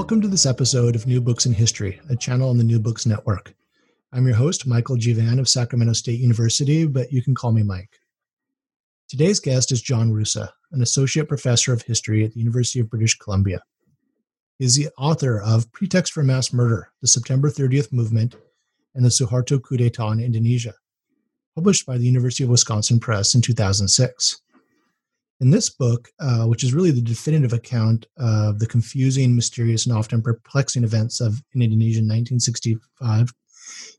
Welcome to this episode of New Books in History, a channel on the New Books Network. I'm your host, Michael G. Vann of Sacramento State University, but you can call me Mike. Today's guest is John Roosa, an associate professor of history at the University of British Columbia. He is the author of Pretext for Mass Murder, the September 30th Movement, and the Suharto coup d'etat in Indonesia, published by the University of Wisconsin Press in 2006. In this book, uh, which is really the definitive account of the confusing, mysterious, and often perplexing events of in Indonesia in 1965,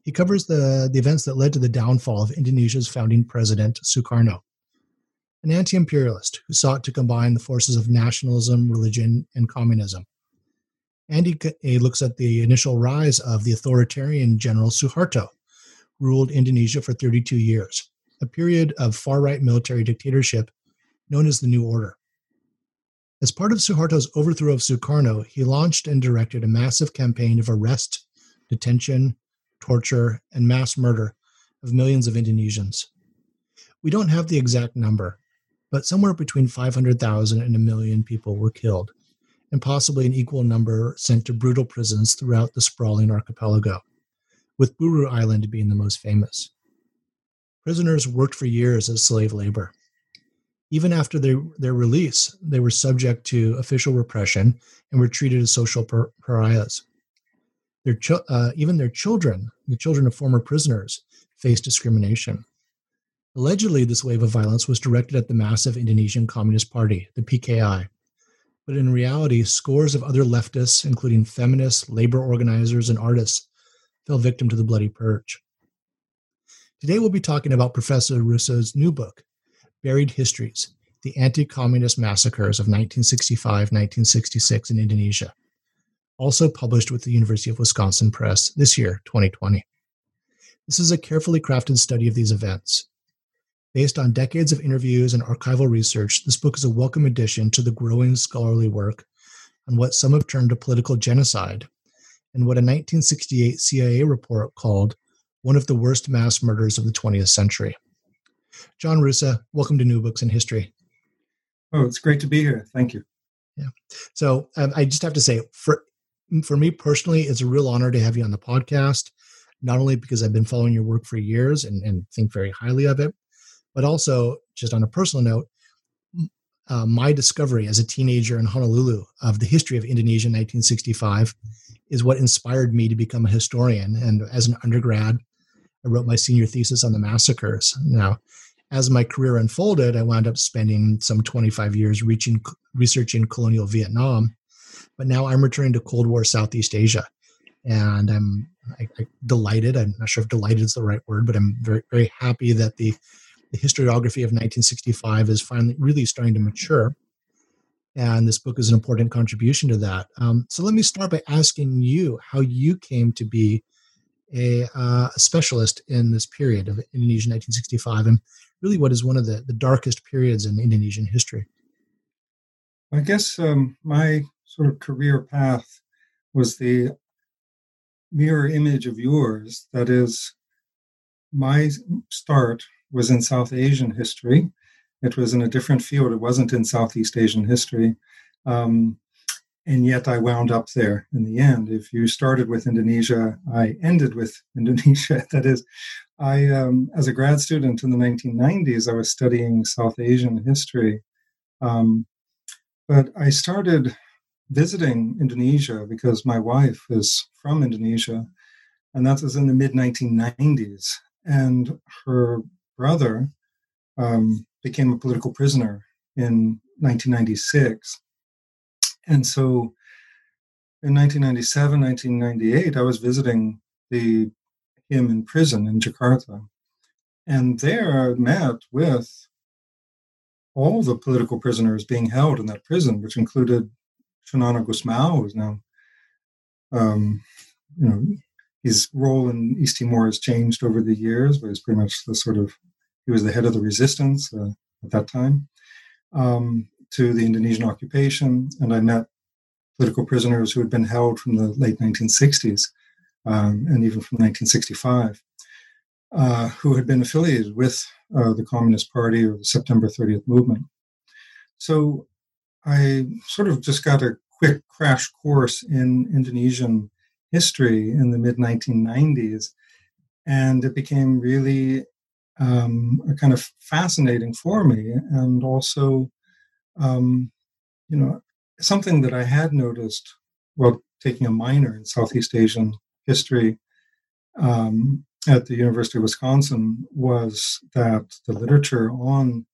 he covers the, the events that led to the downfall of Indonesia's founding president, Sukarno, an anti imperialist who sought to combine the forces of nationalism, religion, and communism. And he, he looks at the initial rise of the authoritarian general Suharto, ruled Indonesia for 32 years, a period of far right military dictatorship known as the New Order. As part of Suharto's overthrow of Sukarno, he launched and directed a massive campaign of arrest, detention, torture, and mass murder of millions of Indonesians. We don't have the exact number, but somewhere between 500,000 and a million people were killed, and possibly an equal number sent to brutal prisons throughout the sprawling archipelago, with Buru Island being the most famous. Prisoners worked for years as slave labor even after their, their release, they were subject to official repression and were treated as social pariahs. Their uh, even their children, the children of former prisoners, faced discrimination. Allegedly, this wave of violence was directed at the massive Indonesian Communist Party, the PKI. But in reality, scores of other leftists, including feminists, labor organizers, and artists, fell victim to the bloody purge. Today, we'll be talking about Professor Roosa's new book, Buried Histories The Anti Communist Massacres of 1965 1966 in Indonesia, also published with the University of Wisconsin Press this year, 2020. This is a carefully crafted study of these events. Based on decades of interviews and archival research, this book is a welcome addition to the growing scholarly work on what some have termed a political genocide and what a 1968 CIA report called one of the worst mass murders of the 20th century. John Roosa, welcome to New Books in History. Oh, it's great to be here. Thank you. Yeah. So um, I just have to say, for for me personally, it's a real honor to have you on the podcast. Not only because I've been following your work for years and, and think very highly of it, but also just on a personal note, uh, my discovery as a teenager in Honolulu of the history of Indonesia in 1965 is what inspired me to become a historian. And as an undergrad, I wrote my senior thesis on the massacres. Now, as my career unfolded, I wound up spending some 25 years reaching, researching colonial Vietnam. But now I'm returning to Cold War Southeast Asia. And I'm I, I delighted. I'm not sure if delighted is the right word, but I'm very, very happy that the, the historiography of 1965 is finally really starting to mature. And this book is an important contribution to that. Um, so let me start by asking you how you came to be a, uh, a specialist in this period of Indonesia 1965 and really what is one of the, the darkest periods in Indonesian history. I guess um, my sort of career path was the mirror image of yours. That is, my start was in South Asian history. It was in a different field. It wasn't in Southeast Asian history. Um, and yet I wound up there in the end. If you started with Indonesia, I ended with Indonesia. that is, I, um, as a grad student in the 1990s, I was studying South Asian history. Um, but I started visiting Indonesia because my wife is from Indonesia, and that was in the mid 1990s. And her brother um, became a political prisoner in 1996 and so in 1997, 1998, I was visiting the him in prison in Jakarta. And there I met with all the political prisoners being held in that prison, which included Xanana Gusmao, who is now, um, you know, his role in East Timor has changed over the years, but he's pretty much the sort of he was the head of the resistance uh, at that time um, to the Indonesian occupation, and I met political prisoners who had been held from the late 1960s um, and even from 1965, uh, who had been affiliated with uh, the Communist Party or the September 30th movement. So I sort of just got a quick crash course in Indonesian history in the mid 1990s, and it became really um, kind of fascinating for me, and also, um, you know, something that I had noticed while taking a minor in Southeast Asian history um, at the University of Wisconsin was that the literature on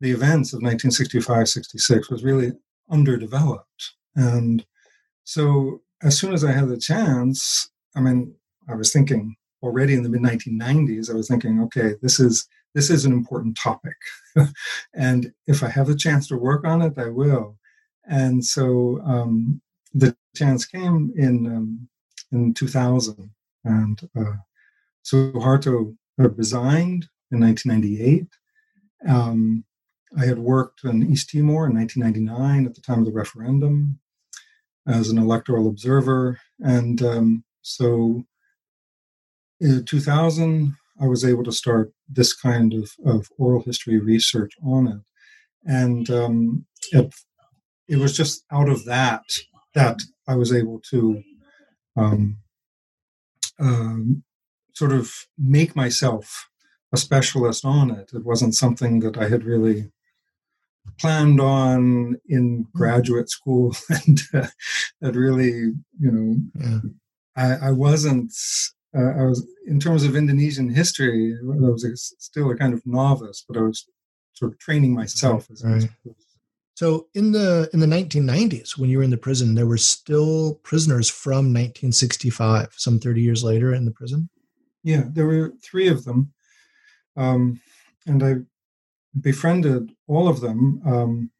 the events of 1965 66 was really underdeveloped. And so, as soon as I had the chance, I mean, I was thinking already in the mid 1990s, I was thinking, okay, this is this is an important topic, and if I have the chance to work on it, I will. And so um, the chance came in um, in 2000, and uh, resigned in 1998. Um, I had worked in East Timor in 1999 at the time of the referendum as an electoral observer, and um, so in 2000 I was able to start this kind of, of oral history research on it, and um, it, it was just out of that that I was able to um, um, sort of make myself a specialist on it. It wasn't something that I had really planned on in hmm. graduate school, and uh, that really, you know, yeah. I, I, wasn't. Uh, I was in terms of Indonesian history. I was a, still a kind of novice, but I was sort of training myself as, right. so in the in the 1990s, when you were in the prison, there were still prisoners from 1965, some 30 years later in the prison. Yeah, there were three of them, um, and I befriended all of them. Um,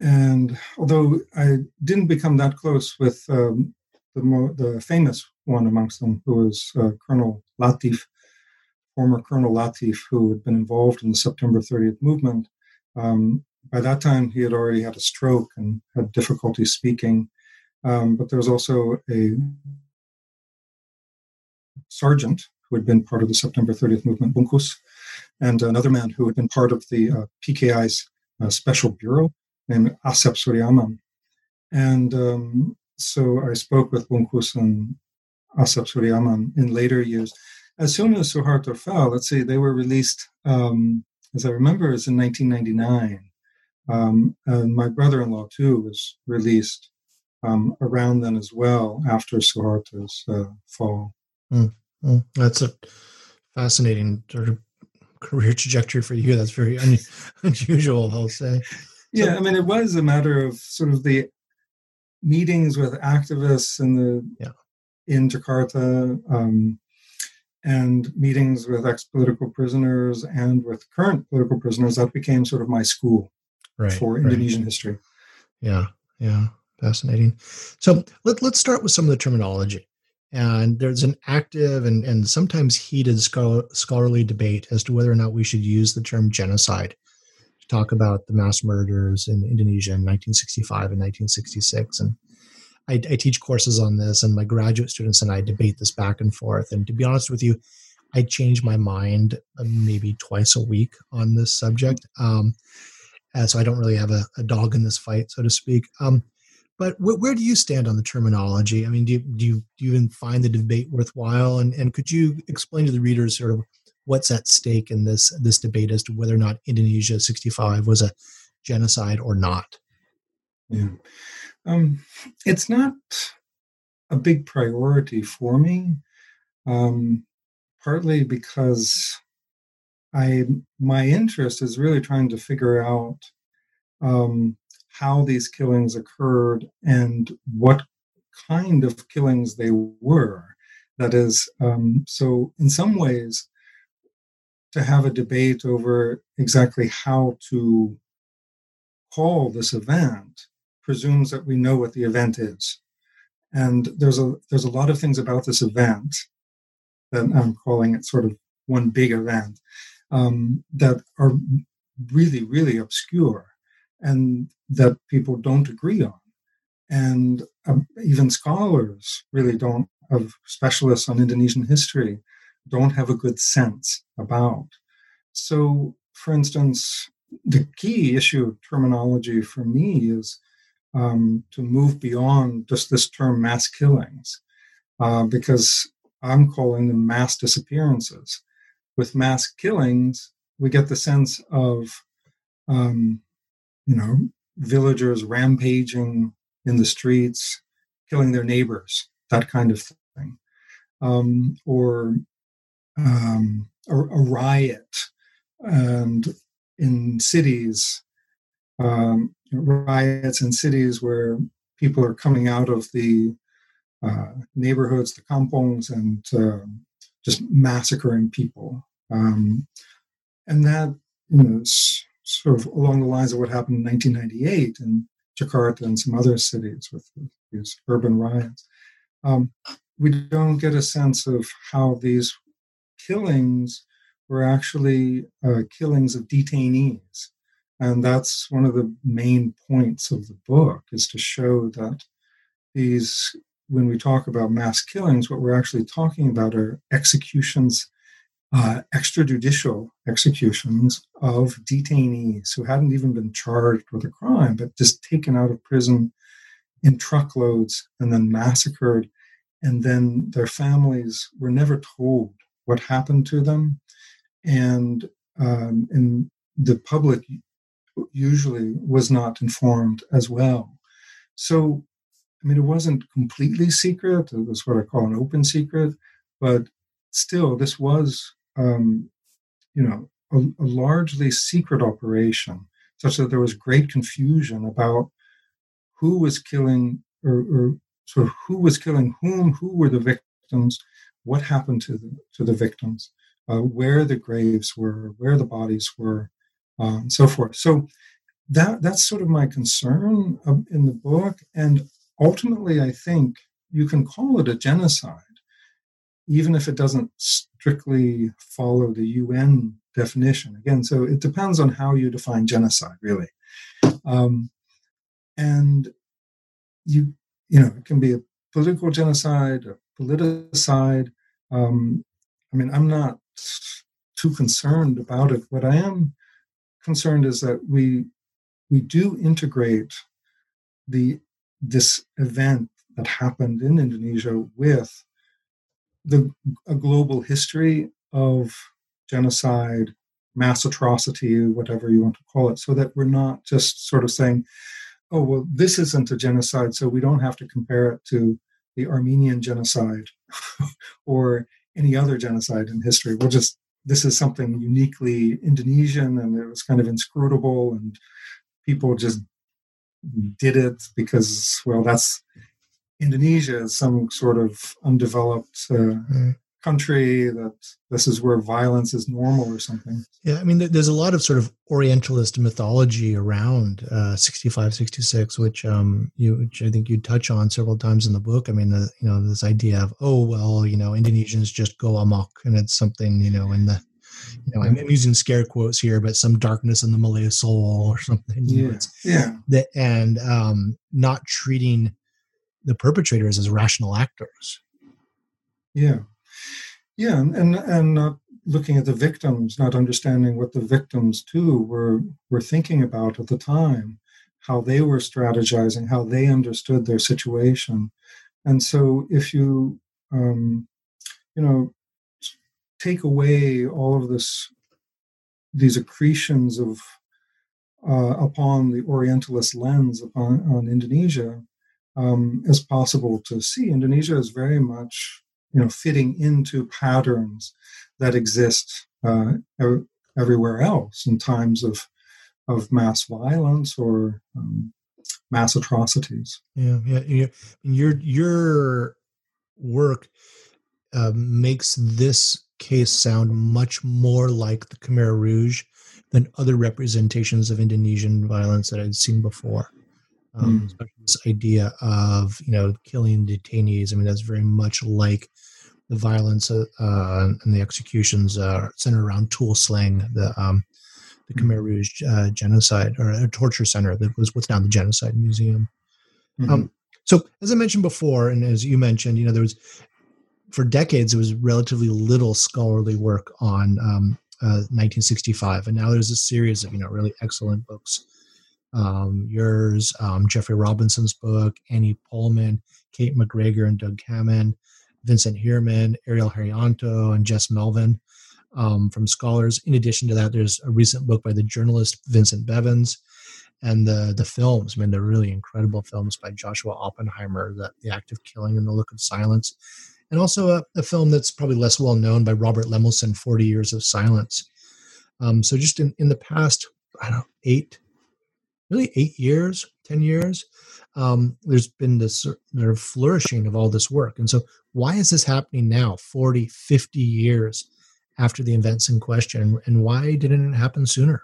and although I didn't become that close with um, the mo- the famous one amongst them, who was uh, Colonel Latif, former Colonel Latif, who had been involved in the September 30th movement. Um, by that time, he had already had a stroke and had difficulty speaking. Um, but there was also a sergeant who had been part of the September 30th movement, Bungkus, and another man who had been part of the uh, PKI's uh, special bureau named Asep Suryaman. And um, so I spoke with Bungkus and Asep Suryaman in later years. As soon as Suharto fell, let's see, they were released, um, as I remember, was in 1999. Um, and my brother-in-law too was released um, around then as well after Suharto's uh, fall. Mm, mm, that's a fascinating sort of career trajectory for you. That's very un- unusual, I'll say. Yeah, I mean, it was a matter of sort of the meetings with activists and the yeah. In Jakarta, um, and meetings with ex-political prisoners and with current political prisoners. That became sort of my school right, for Indonesian right. history. Yeah, yeah, fascinating. So let, let's start with some of the terminology. And there's an active and, and sometimes heated scholarly debate as to whether or not we should use the term genocide to talk about the mass murders in Indonesia in 1965 and 1966. And I, I teach courses on this, and my graduate students and I debate this back and forth. And to be honest with you, I change my mind uh, maybe twice a week on this subject. Um, uh, so I don't really have a, a, dog in this fight, so to speak. Um, but wh- where do you stand on the terminology? I mean, do you, do you, do you even find the debate worthwhile? And, and could you explain to the readers sort of what's at stake in this this debate as to whether or not Indonesia 65 was a genocide or not? Yeah, um, it's not a big priority for me. Um, partly because I my interest is really trying to figure out um, how these killings occurred and what kind of killings they were. That is, um, so in some ways, to have a debate over exactly how to call this event presumes that we know what the event is. And there's a there's a lot of things about this event that I'm calling it sort of one big event um, that are really really obscure and that people don't agree on, and um, even scholars really don't of specialists on Indonesian history don't have a good sense about. So, for instance, the key issue of terminology for me is um, to move beyond just this term mass killings, uh, because I'm calling them mass disappearances. With mass killings, we get the sense of, um, you know, villagers rampaging in the streets, killing their neighbors, that kind of thing, um, or um, a, a, riot, and in cities, um, riots in cities where people are coming out of the uh, neighborhoods, the kampongs, and uh, just massacring people. Um, and that, you know, sort of along the lines of what happened in 1998 in Jakarta and some other cities with these urban riots. Um, we don't get a sense of how these killings were actually uh, killings of detainees. And that's one of the main points of the book is to show that these, when we talk about mass killings, what we're actually talking about are executions, uh, extrajudicial executions of detainees who hadn't even been charged with a crime, but just taken out of prison in truckloads and then massacred. And then their families were never told what happened to them and um, and the public usually was not informed as well. So, I mean, it wasn't completely secret. It was what I call an open secret, but still, this was, um, you know, a, a largely secret operation, such that there was great confusion about who was killing or, or sort of who was killing whom, who were the victims, what happened to the to the victims uh, where the graves were, where the bodies were, and so forth. So that that's sort of my concern in the book, and ultimately, I think you can call it a genocide, even if it doesn't strictly follow the UN definition. Again, so it depends on how you define genocide, really, um, and you you know it can be a political genocide, a politicide. Um, I mean, I'm not too concerned about it. What I am concerned is that we we do integrate the this event that happened in Indonesia with the a global history of genocide, mass atrocity, whatever you want to call it, so that we're not just sort of saying, oh, well, this isn't a genocide, so we don't have to compare it to the Armenian genocide or any other genocide in history. We'll just this is something uniquely Indonesian, and it was kind of inscrutable, and people just did it because well, that's Indonesia is some sort of undeveloped uh, country that this is where violence is normal or something. Yeah i mean there's a lot of sort of orientalist mythology around uh, 65 66 which um you which i think you touch on several times in the book. I mean the you know this idea of oh well you know indonesians just go amok and it's something you know in the you know i'm, using scare quotes here but some darkness in the malay soul or something yeah know, yeah that and um not treating the perpetrators as rational actors. Yeah yeah, and and, and not looking at the victims, not understanding what the victims too were were thinking about at the time, how they were strategizing, how they understood their situation, and so if you um, you know take away all of this these accretions of uh, upon the Orientalist lens upon on Indonesia um, as possible to see. Indonesia is very much you know fitting into patterns that exist uh, everywhere else in times of of mass violence or um, mass atrocities. Yeah, yeah, Your your work uh, makes this case sound much more like the Khmer Rouge than other representations of Indonesian violence that I'd seen before. Um, mm. Especially this idea of you know killing detainees. I mean, that's very much like the violence uh, uh, and the executions uh, centered around Tuol Sleng, the um, the hmm. Khmer Rouge uh, genocide or a torture center that was what's now the Genocide Museum. Mm-hmm. Um, so, as I mentioned before, and as you mentioned, you know, there was for decades there was relatively little scholarly work on um, uh, 1965, and now there's a series of you know really excellent books. Um, yours, um, Geoffrey Robinson's book, Annie Pohlman, Kate McGregor, and Doug Kammen, Vincent Hearman, Ariel Heryanto, and Jess Melvin um, from scholars. In addition to that, there's a recent book by the journalist Vincent Bevins, and the the films. I mean, they're really incredible films by Joshua Oppenheimer, the, the Act of Killing and the Look of Silence, and also a, a film that's probably less well known by Robert Lemelson, Forty Years of Silence. Um, so just in, in the past, I don't know, eight, really eight years, ten years, um, there's been this sort of flourishing of all this work. And so why is this happening now, 40, 50 years after the events in question, and why didn't it happen sooner?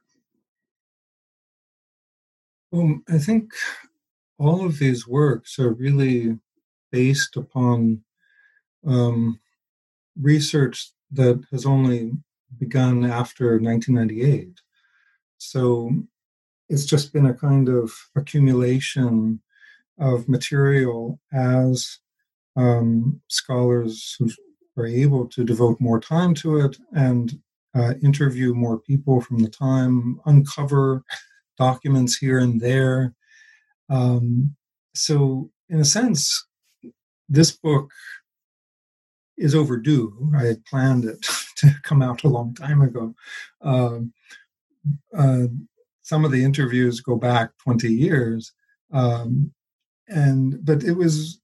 Well, I think all of these works are really based upon um, research that has only begun after 1998. So it's just been a kind of accumulation of material as um, scholars who are able to devote more time to it and uh, interview more people from the time, uncover documents here and there. Um, so, in a sense, this book is overdue. I had planned it to come out a long time ago. Um, uh, some of the interviews go back 20 years, um, and but it was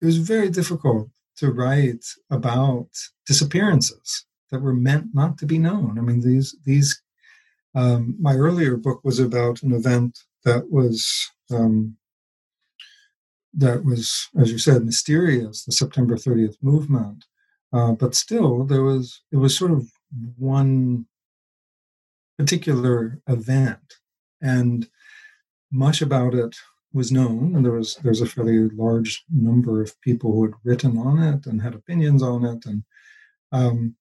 it was very difficult to write about disappearances that were meant not to be known. I mean, these these um, my earlier book was about an event that was um, that was, as you said, mysterious, the September 30th movement. Uh, but still, there was it was sort of one particular event, and much about it was known, and there was there's a fairly large number of people who had written on it and had opinions on it, and um,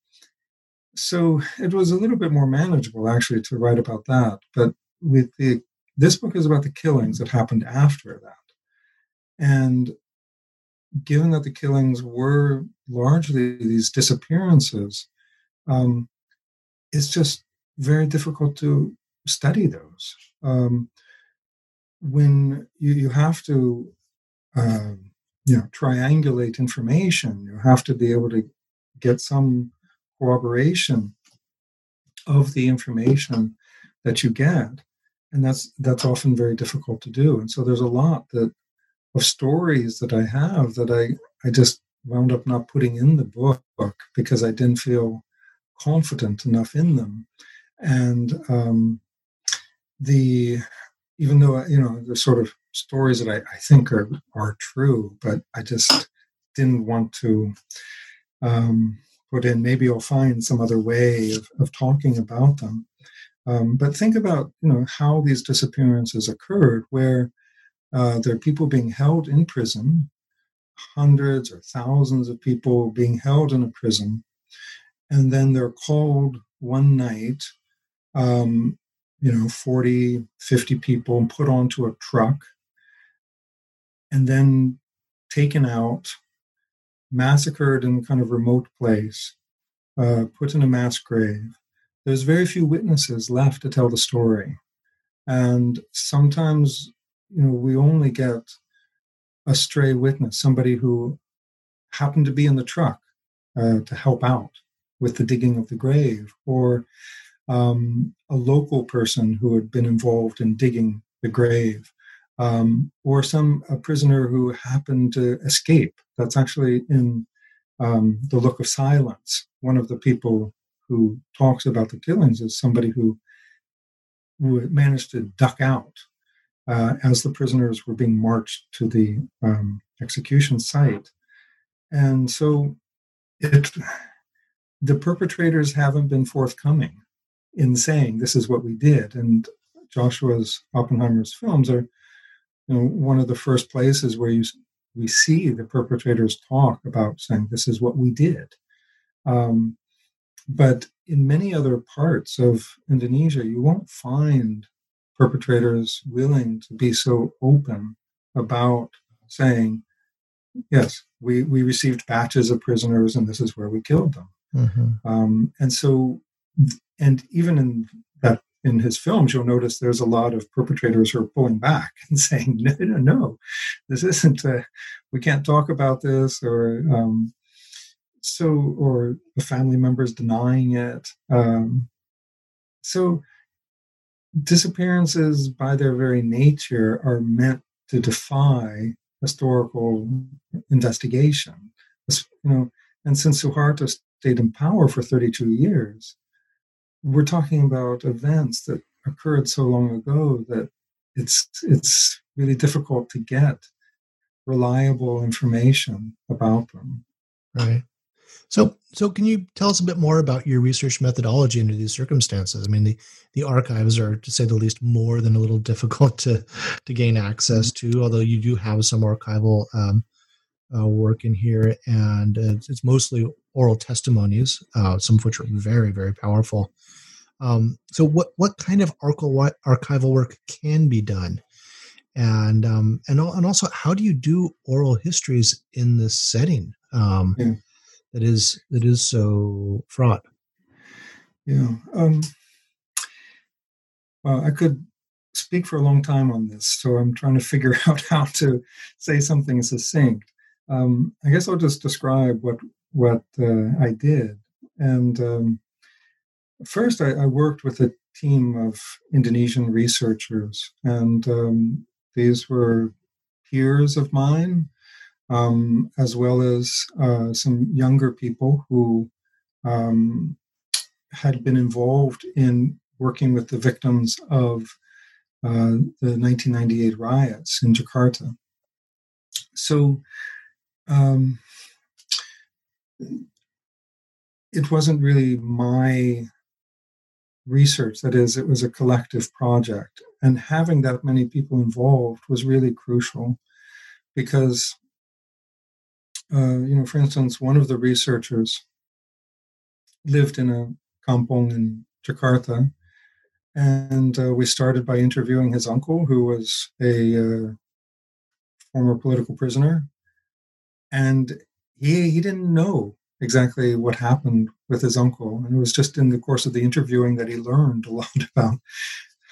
so it was a little bit more manageable actually to write about that. But with the this book is about the killings that happened after that. And given that the killings were largely these disappearances, um, it's just very difficult to study those. Um, when you, you have to, uh, you know, triangulate information, you have to be able to get some corroboration of the information that you get and that's that's often very difficult to do and so there's a lot that of stories that i have that i i just wound up not putting in the book because i didn't feel confident enough in them and um, the even though you know the sort of stories that I, I, think are are true but i just didn't want to um, put in. Maybe you'll find some other way of, of talking about them. Um, but think about you know how these disappearances occurred, where uh, there are people being held in prison, hundreds or thousands of people being held in a prison, and then they're called one night, um, you know, 40, 50 people, and put onto a truck, and then taken out massacred in kind of remote place, uh, put in a mass grave. There's very few witnesses left to tell the story. And sometimes, you know, we only get a stray witness, somebody who happened to be in the truck uh, to help out with the digging of the grave, or um, a local person who had been involved in digging the grave um, or some a prisoner who happened to escape. That's actually in um, the Look of Silence. One of the people who talks about the killings is somebody who, who managed to duck out uh, as the prisoners were being marched to the um, execution site. And so it the perpetrators haven't been forthcoming in saying this is what we did. And Joshua's Oppenheimer's films are you know, one of the first places where you we see the perpetrators talk about saying this is what we did. Um, but in many other parts of Indonesia, you won't find perpetrators willing to be so open about saying, yes, we, we received batches of prisoners and this is where we killed them. Mm-hmm. Um, and so, and even in that in his films, you'll notice there's a lot of perpetrators who are pulling back and saying, no, no, no, this isn't, a, we can't talk about this, or um, so, or the family members denying it. Um, so, disappearances by their very nature are meant to defy historical investigation. You know, and since Suharto stayed in power for 32 years, we're talking about events that occurred so long ago that it's it's really difficult to get reliable information about them. Right. So, so can you tell us a bit more about your research methodology under these circumstances? I mean, the, the archives are, to say the least, more than a little difficult to to gain access to. Although you do have some archival um, uh, work in here, and uh, it's mostly oral testimonies, uh, some of which are very, very powerful. Um, so, what what kind of archival work can be done, and um, and and also how do you do oral histories in this setting um, yeah. that is that is so fraught? Yeah, um, well, I could speak for a long time on this, so I'm trying to figure out how to say something succinct. Um, I guess I'll just describe what what uh, I did, and um, First, I, I, worked with a team of Indonesian researchers, and um, these were peers of mine, um, as well as uh, some younger people who um, had been involved in working with the victims of uh, the 1998 riots in Jakarta. So, um, it wasn't really my research. That is, it was a collective project. And having that many people involved was really crucial because, uh, you know, for instance, one of the researchers lived in a kampong in Jakarta. And uh, we started by interviewing his uncle, who was a uh, former political prisoner. And he, he didn't know exactly what happened with his uncle. And it was just in the course of the interviewing that he learned a lot about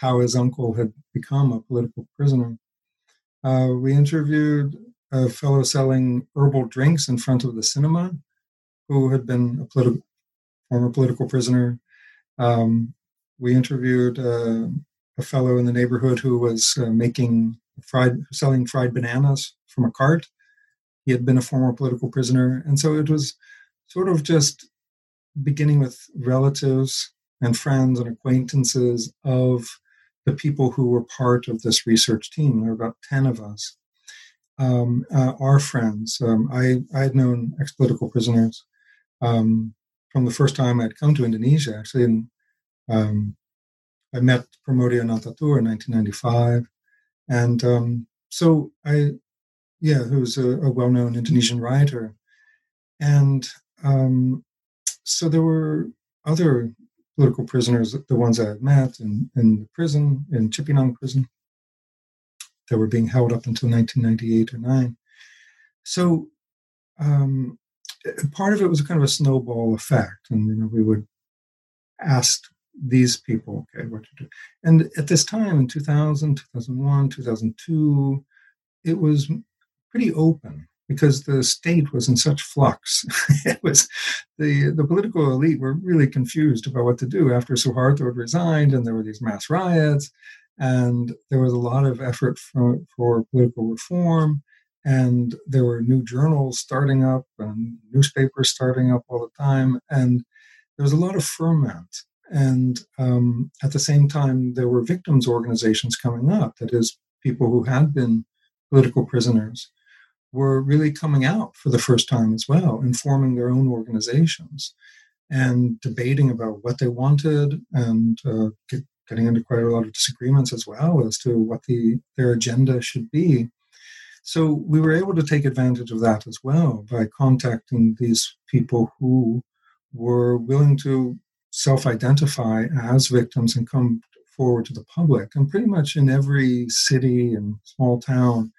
how his uncle had become a political prisoner. Uh, we interviewed a fellow selling herbal drinks in front of the cinema who had been a politi- former political prisoner. Um, we interviewed uh, a fellow in the neighborhood who was uh, making fried, selling fried bananas from a cart. He had been a former political prisoner, and so it was sort of just beginning with relatives and friends and acquaintances of the people who were part of this research team. There were about 10 of us. Um, uh, our friends. Um, I, I had known ex political prisoners um, from the first time I'd come to Indonesia, actually. Um, I met Pramoedya Ananta Toer in 1995. And um, so I, yeah, who was a, a well known Indonesian writer. And um, so there were other political prisoners, the ones I had met in, in the prison, in Cipinang prison, that were being held up until 1998 or 9. So um, part of it was kind of a snowball effect. And, you know, we would ask these people, okay, what to do. And at this time in 2000, 2001, 2002, it was pretty open because the state was in such flux. it was the the political elite were really confused about what to do after Suharto had resigned, and there were these mass riots, and there was a lot of effort for, for political reform, and there were new journals starting up and newspapers starting up all the time, and there was a lot of ferment. And um, at the same time, there were victims' organizations coming up. That is, people who had been political prisoners were really coming out for the first time as well and forming their own organizations. and debating about what they wanted and uh, get, getting into quite a lot of disagreements as well as to what the their agenda should be. So we were able to take advantage of that as well by contacting these people who were willing to self-identify as victims and come forward to the public. And pretty much in every city and small town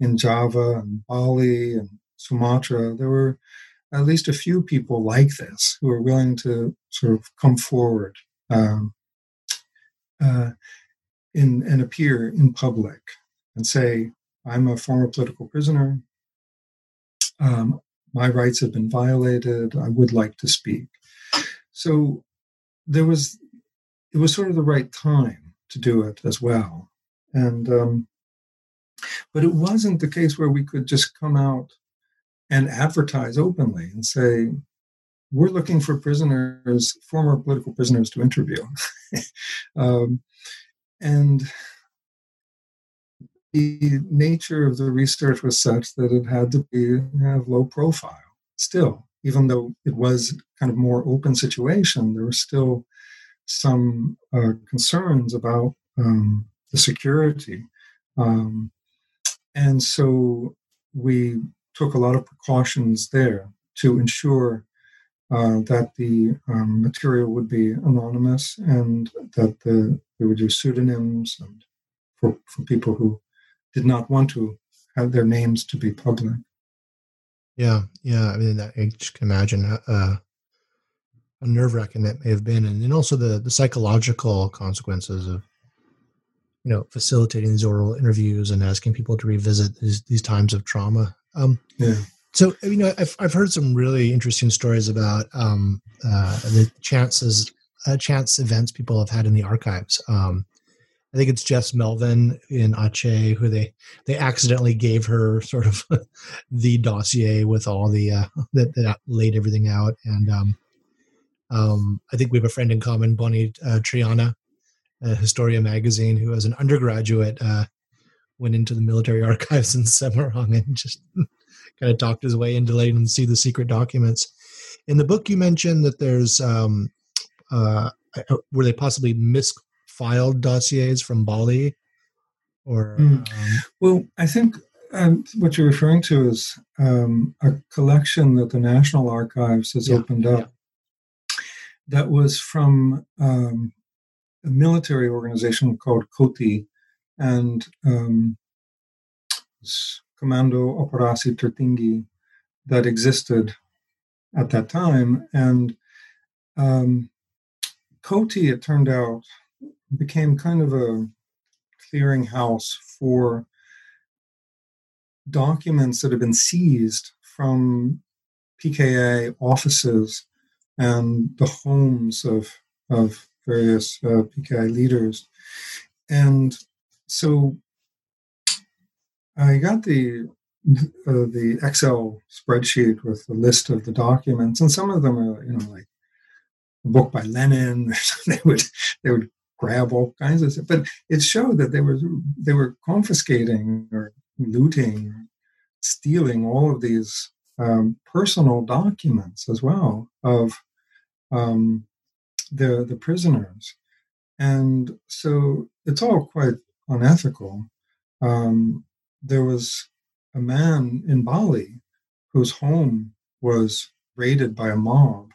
in Java and Bali and Sumatra, there were at least a few people like this who are willing to sort of come forward um, uh, in, and appear in public and say, I'm a former political prisoner. Um, my rights have been violated. I would like to speak. So there was, it was sort of the right time to do it as well. And, um, but it wasn't the case where we could just come out and advertise openly and say, we're looking for prisoners, former political prisoners to interview. um, and the nature of the research was such that it had to be have low profile still even though it was kind of more open situation there were still some uh, concerns about um, the security um, and so we took a lot of precautions there to ensure uh, that the um, material would be anonymous and that the, we would use pseudonyms and for, for people who did not want to have their names to be public. Yeah, yeah. I mean, I just can imagine uh, uh how nerve wracking that may have been, and, then also the the psychological consequences of you know facilitating these oral interviews and asking people to revisit these these times of trauma. Um, yeah. So you know, I've I've heard some really interesting stories about um, uh, the chances, uh, chance events people have had in the archives. Um, I think it's Jess Melvin in Aceh who they they accidentally gave her sort of the dossier with all the uh, that, that laid everything out, and um, um, I think we have a friend in common, Bonnie uh, Triyana, uh, Historia magazine, who as an undergraduate uh, went into the military archives in Semarang and just kind of talked his way into letting them see the secret documents. In the book, you mentioned that there's um, uh, uh were they possibly misfiled dossiers from Bali, or mm. um, well, I think um, what you're referring to is um, a collection that the National Archives has yeah, opened up. Yeah. That was from um, a military organization called KOTI, and um, Komando Operasi Tertinggi that existed at that time. And um, KOTI, it turned out, became kind of a clearinghouse for documents that had been seized from PKA offices and the homes of, of various uh, PKI leaders. And so I got the uh, the Excel spreadsheet with the list of the documents, and some of them are, you know, like a book by Lenin. they would they would grab all kinds of stuff, but it showed that they were they were confiscating or looting, stealing all of these um, personal documents as well of um, the the prisoners, and so it's all quite unethical. Um, there was a man in Bali whose home was raided by a mob,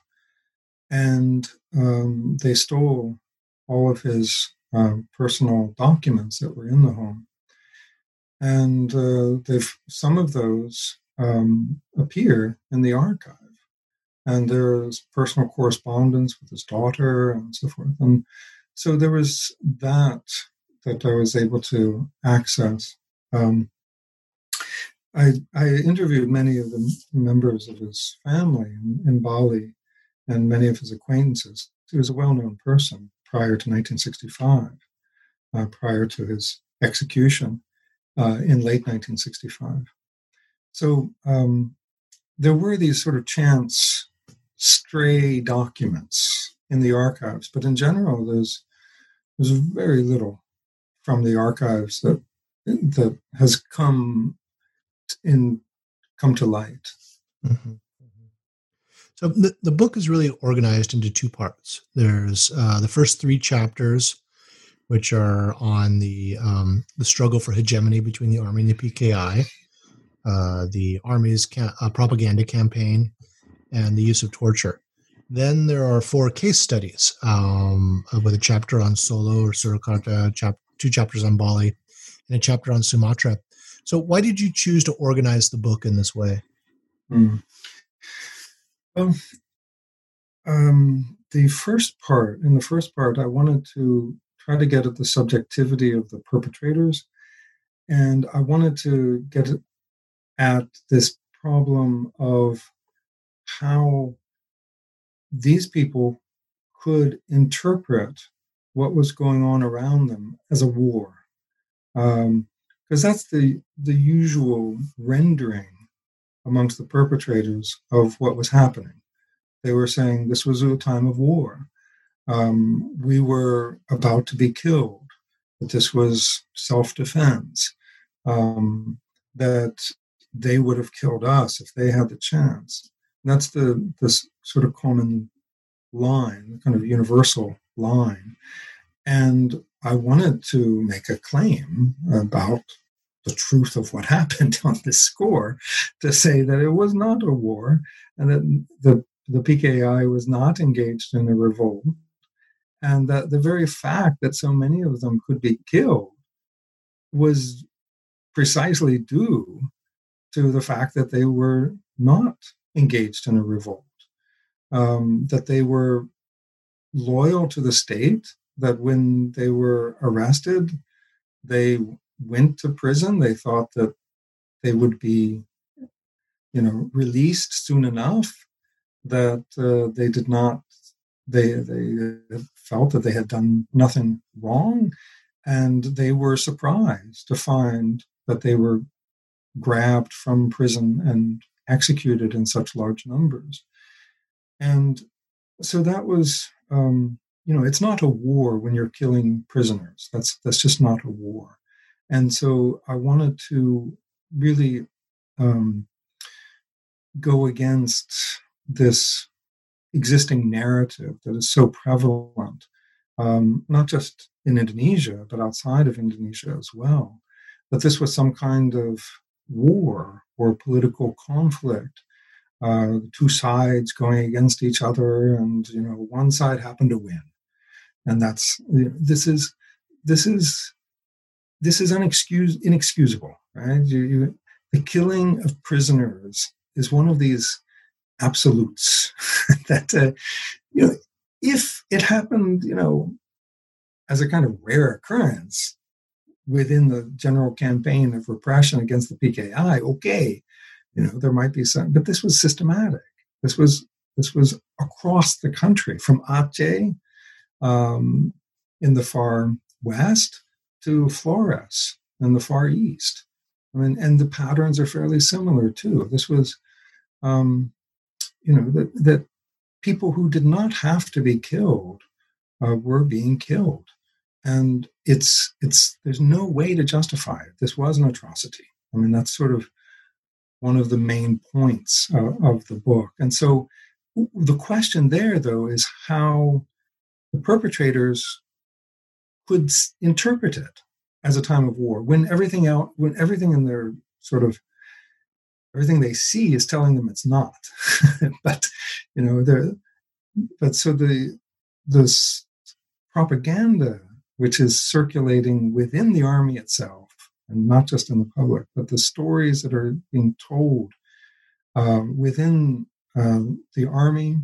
and um, they stole all of his uh, personal documents that were in the home. And uh, they've some of those um, appear in the archive, and there's personal correspondence with his daughter and so forth. And so there was that that I was able to access. Um, I, I interviewed many of the members of his family in, in Bali and many of his acquaintances. He was a well known person prior to 1965, uh, prior to his execution uh, in late 1965. So um, there were these sort of chance stray documents in the archives, but in general, there's there's very little from the archives that that has come in come to light. Mm-hmm. So the, the book is really organized into two parts. There's uh, the first three chapters, which are on the um, the struggle for hegemony between the army and the PKI, uh, the army's ca- uh, propaganda campaign, and the use of torture. Then there are four case studies um, with a chapter on Solo or Surakarta, chap- two chapters on Bali, and a chapter on Sumatra. So, why did you choose to organize the book in this way? Mm. Well, um, the first part, in the first part, I wanted to try to get at the subjectivity of the perpetrators, and I wanted to get at this problem of how these people could interpret what was going on around them as a war, because um, that's the the usual rendering amongst the perpetrators of what was happening. They were saying this was a time of war. Um, we were about to be killed. That this was self-defense. Um, that they would have killed us if they had the chance. That's the this sort of common line, kind of universal line. And I wanted to make a claim about the truth of what happened on this score to say that it was not a war and that the, the PKI was not engaged in a revolt. And that the very fact that so many of them could be killed was precisely due to the fact that they were not engaged in a revolt, um, that they were loyal to the state, that when they were arrested, they went to prison. They thought that they would be, you know, released soon enough. That uh, they did not. They they felt that they had done nothing wrong, and they were surprised to find that they were grabbed from prison and executed in such large numbers. And so that was, um, you know, it's not a war when you're killing prisoners. That's that's just not a war. And so I wanted to really um, go against this existing narrative that is so prevalent, um, not just in Indonesia, but outside of Indonesia as well, that this was some kind of war or political conflict, uh, two sides going against each other, and you know one side happened to win, and that's this is this is this is inexcusable, right? You, you, the killing of prisoners is one of these absolutes that uh, you know if it happened, you know, as a kind of rare occurrence, within the general campaign of repression against the PKI, okay, you know, there might be some, but this was systematic. This was this was across the country, from Aceh um, in the far west to Flores in the far east. I mean, and the patterns are fairly similar too. This was, um, you know, that that people who did not have to be killed uh, were being killed and it's it's there's no way to justify it. This was an atrocity. I mean that's sort of one of the main points uh, of the book. And so the question there though is how the perpetrators could interpret it as a time of war when everything out when everything in their sort of everything they see is telling them it's not. But you know they're but so the this propaganda which is circulating within the army itself and not just in the public, but the stories that are being told um, within um, the army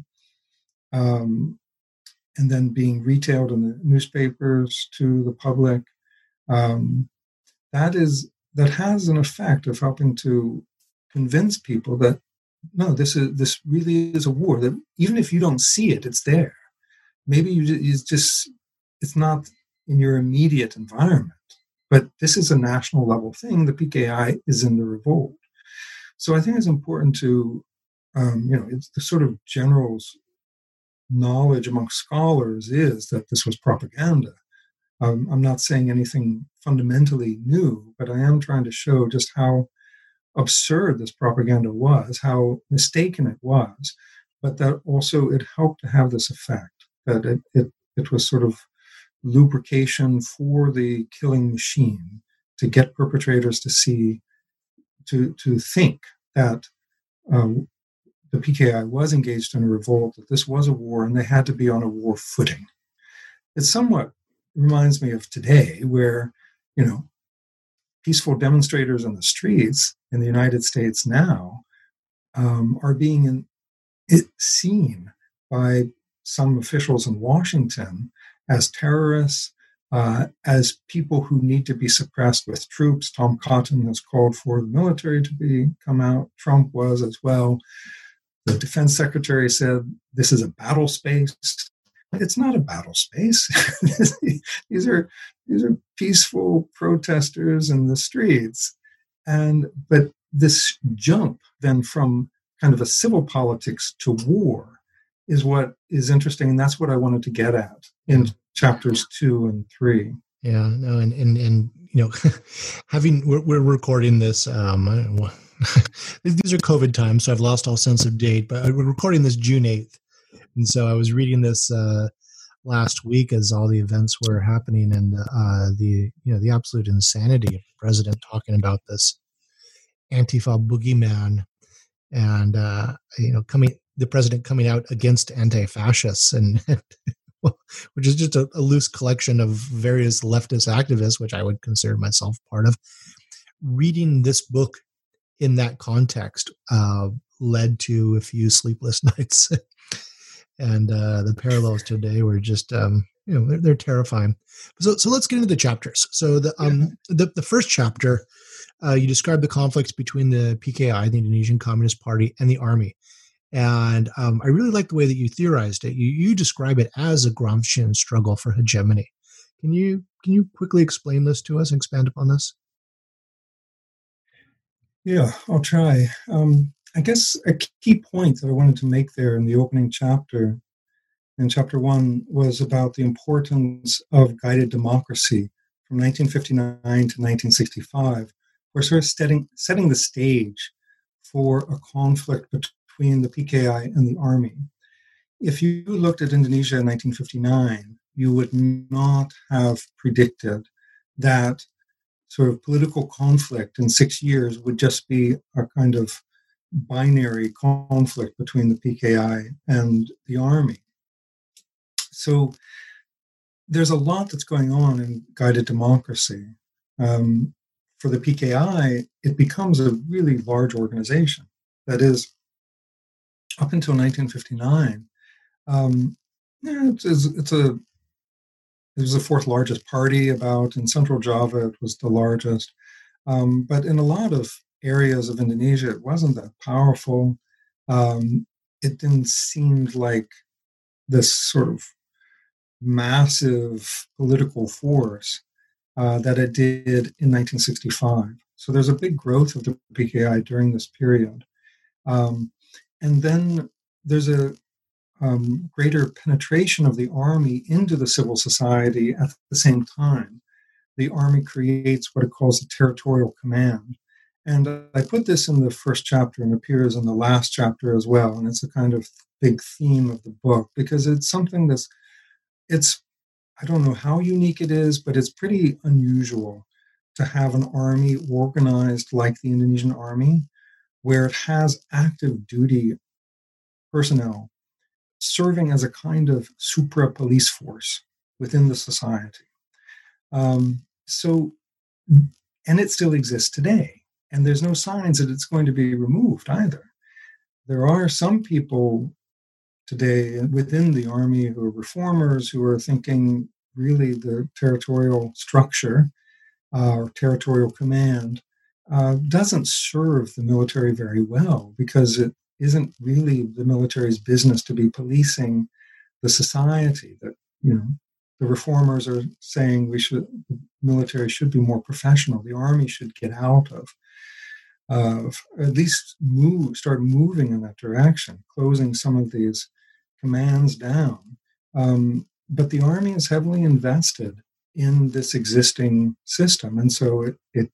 um, and then being retailed in the newspapers to the public. Um, that is that has an effect of helping to convince people that no, this is this really is a war. That even if you don't see it, it's there. Maybe you just it's not in your immediate environment. But this is a national level thing. The PKI is in the revolt. So I think it's important to, um, you know, it's the sort of general knowledge among scholars is that this was propaganda. Um, I'm not saying anything fundamentally new, but I am trying to show just how absurd this propaganda was, how mistaken it was, but that also it helped to have this effect that it, it, it was sort of lubrication for the killing machine to get perpetrators to see, to, to think that um, the PKI was engaged in a revolt, that this was a war, and they had to be on a war footing. It somewhat reminds me of today, where, you know, peaceful demonstrators in the streets in the United States now um, are being in, it, seen by some officials in Washington as terrorists, uh, as people who need to be suppressed with troops. Tom Cotton has called for the military to be come out. Trump was as well. The defense secretary said this is a battle space. It's not a battle space. these are these are peaceful protesters in the streets, and but this jump then from kind of a civil politics to war is what is interesting, and that's what I wanted to get at in chapters two and three. Yeah, no, and and and you know, having we're, we're recording this. Um, these are COVID times, so I've lost all sense of date. But we're recording this June eighth, and so I was reading this uh, last week as all the events were happening, and uh, the you know the absolute insanity of the president talking about this Antifa boogeyman, and uh, you know coming the president coming out against anti-fascists and, and which is just a, a, loose collection of various leftist activists, which I would consider myself part of. Reading this book in that context uh, led to a few sleepless nights, and uh, the parallels today were just um, you know they're, they're, terrifying. So so let's get into the chapters. So the um the, the first chapter. Uh, you describe the conflicts between the PKI, the Indonesian Communist Party, and the army. And um, I really like the way that you theorized it. You, you describe it as a Gramscian struggle for hegemony. Can you can you quickly explain this to us and expand upon this? Yeah, I'll try. Um, I guess a key point that I wanted to make there in the opening chapter, in chapter one, was about the importance of guided democracy from 1959 to 1965. We're sort of setting, setting the stage for a conflict between the PKI and the army. If you looked at Indonesia in 1959, you would not have predicted that sort of political conflict in six years would just be a kind of binary conflict between the PKI and the army. So there's a lot that's going on in guided democracy. Um, for the PKI, it becomes a really large organization. That is, up until 1959, um, yeah, it's, it's, a it was the fourth largest party about in central Java. It was the largest, um, but in a lot of areas of Indonesia, it wasn't that powerful. Um, it didn't seem like this sort of massive political force uh, that it did in 1965. So there's a big growth of the PKI during this period. Um, and then there's a um, greater penetration of the army into the civil society at the same time. The army creates what it calls a territorial command. And I put this in the first chapter and appears in the last chapter as well. And it's a kind of big theme of the book because it's something that's, it's, I don't know how unique it is, but it's pretty unusual to have an army organized like the Indonesian army where it has active duty personnel serving as a kind of supra police force within the society. Um, so, and it still exists today. And there's no signs that it's going to be removed either. There are some people today within the army who are reformers who are thinking really the territorial structure uh, or territorial command uh, doesn't serve the military very well because it isn't really the military's business to be policing the society that you know the reformers are saying we should the military should be more professional the army should get out of of at least move start moving in that direction closing some of these commands down. Um, but the army is heavily invested in this existing system and so it, it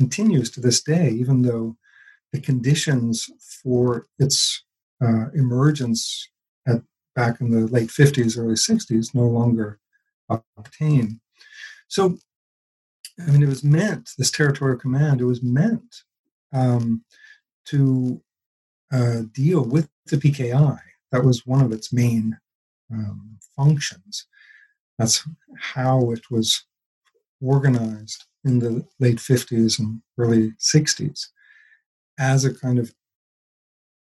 continues to this day, even though the conditions for its uh, emergence at back in the late 50s, early 60s, no longer obtain. So, I mean, it was meant, this territorial command, it was meant um, to uh, deal with the PKI. That was one of its main um, functions. That's how it was organized in the late 50s and early 60s as a kind of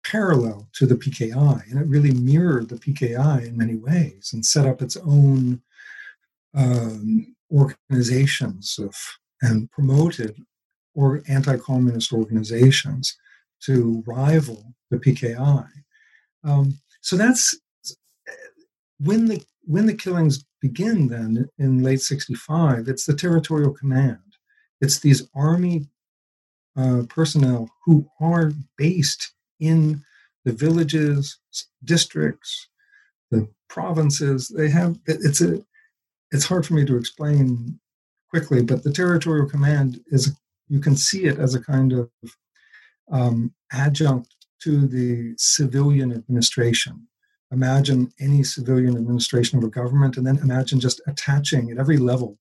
parallel to the PKI. And it really mirrored the PKI in many ways and set up its own um, organizations of, and promoted or anti-communist organizations to rival the PKI. Um, so that's when the when the killings begin. Then in late '65, it's the territorial command. It's these army uh, personnel who are based in the villages, districts, the provinces. They have it's a it's hard for me to explain quickly, but the territorial command is you can see it as a kind of um, adjunct to the civilian administration. Imagine any civilian administration of a government, and then imagine just attaching at every level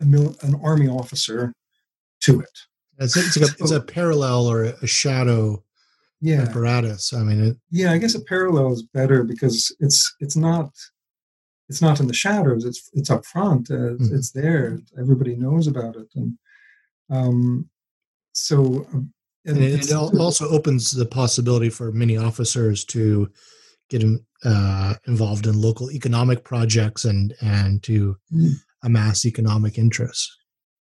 mil- an army officer to it. It's, it's, like a, it's a parallel or a shadow yeah. apparatus. I mean, it, yeah, I guess a parallel is better because it's it's not it's not in the shadows. It's it's up front. Uh, mm-hmm. It's there. Everybody knows about it, and um, so. Um, and, and it also opens the possibility for many officers to get uh, involved in local economic projects and and to mm. amass economic interests.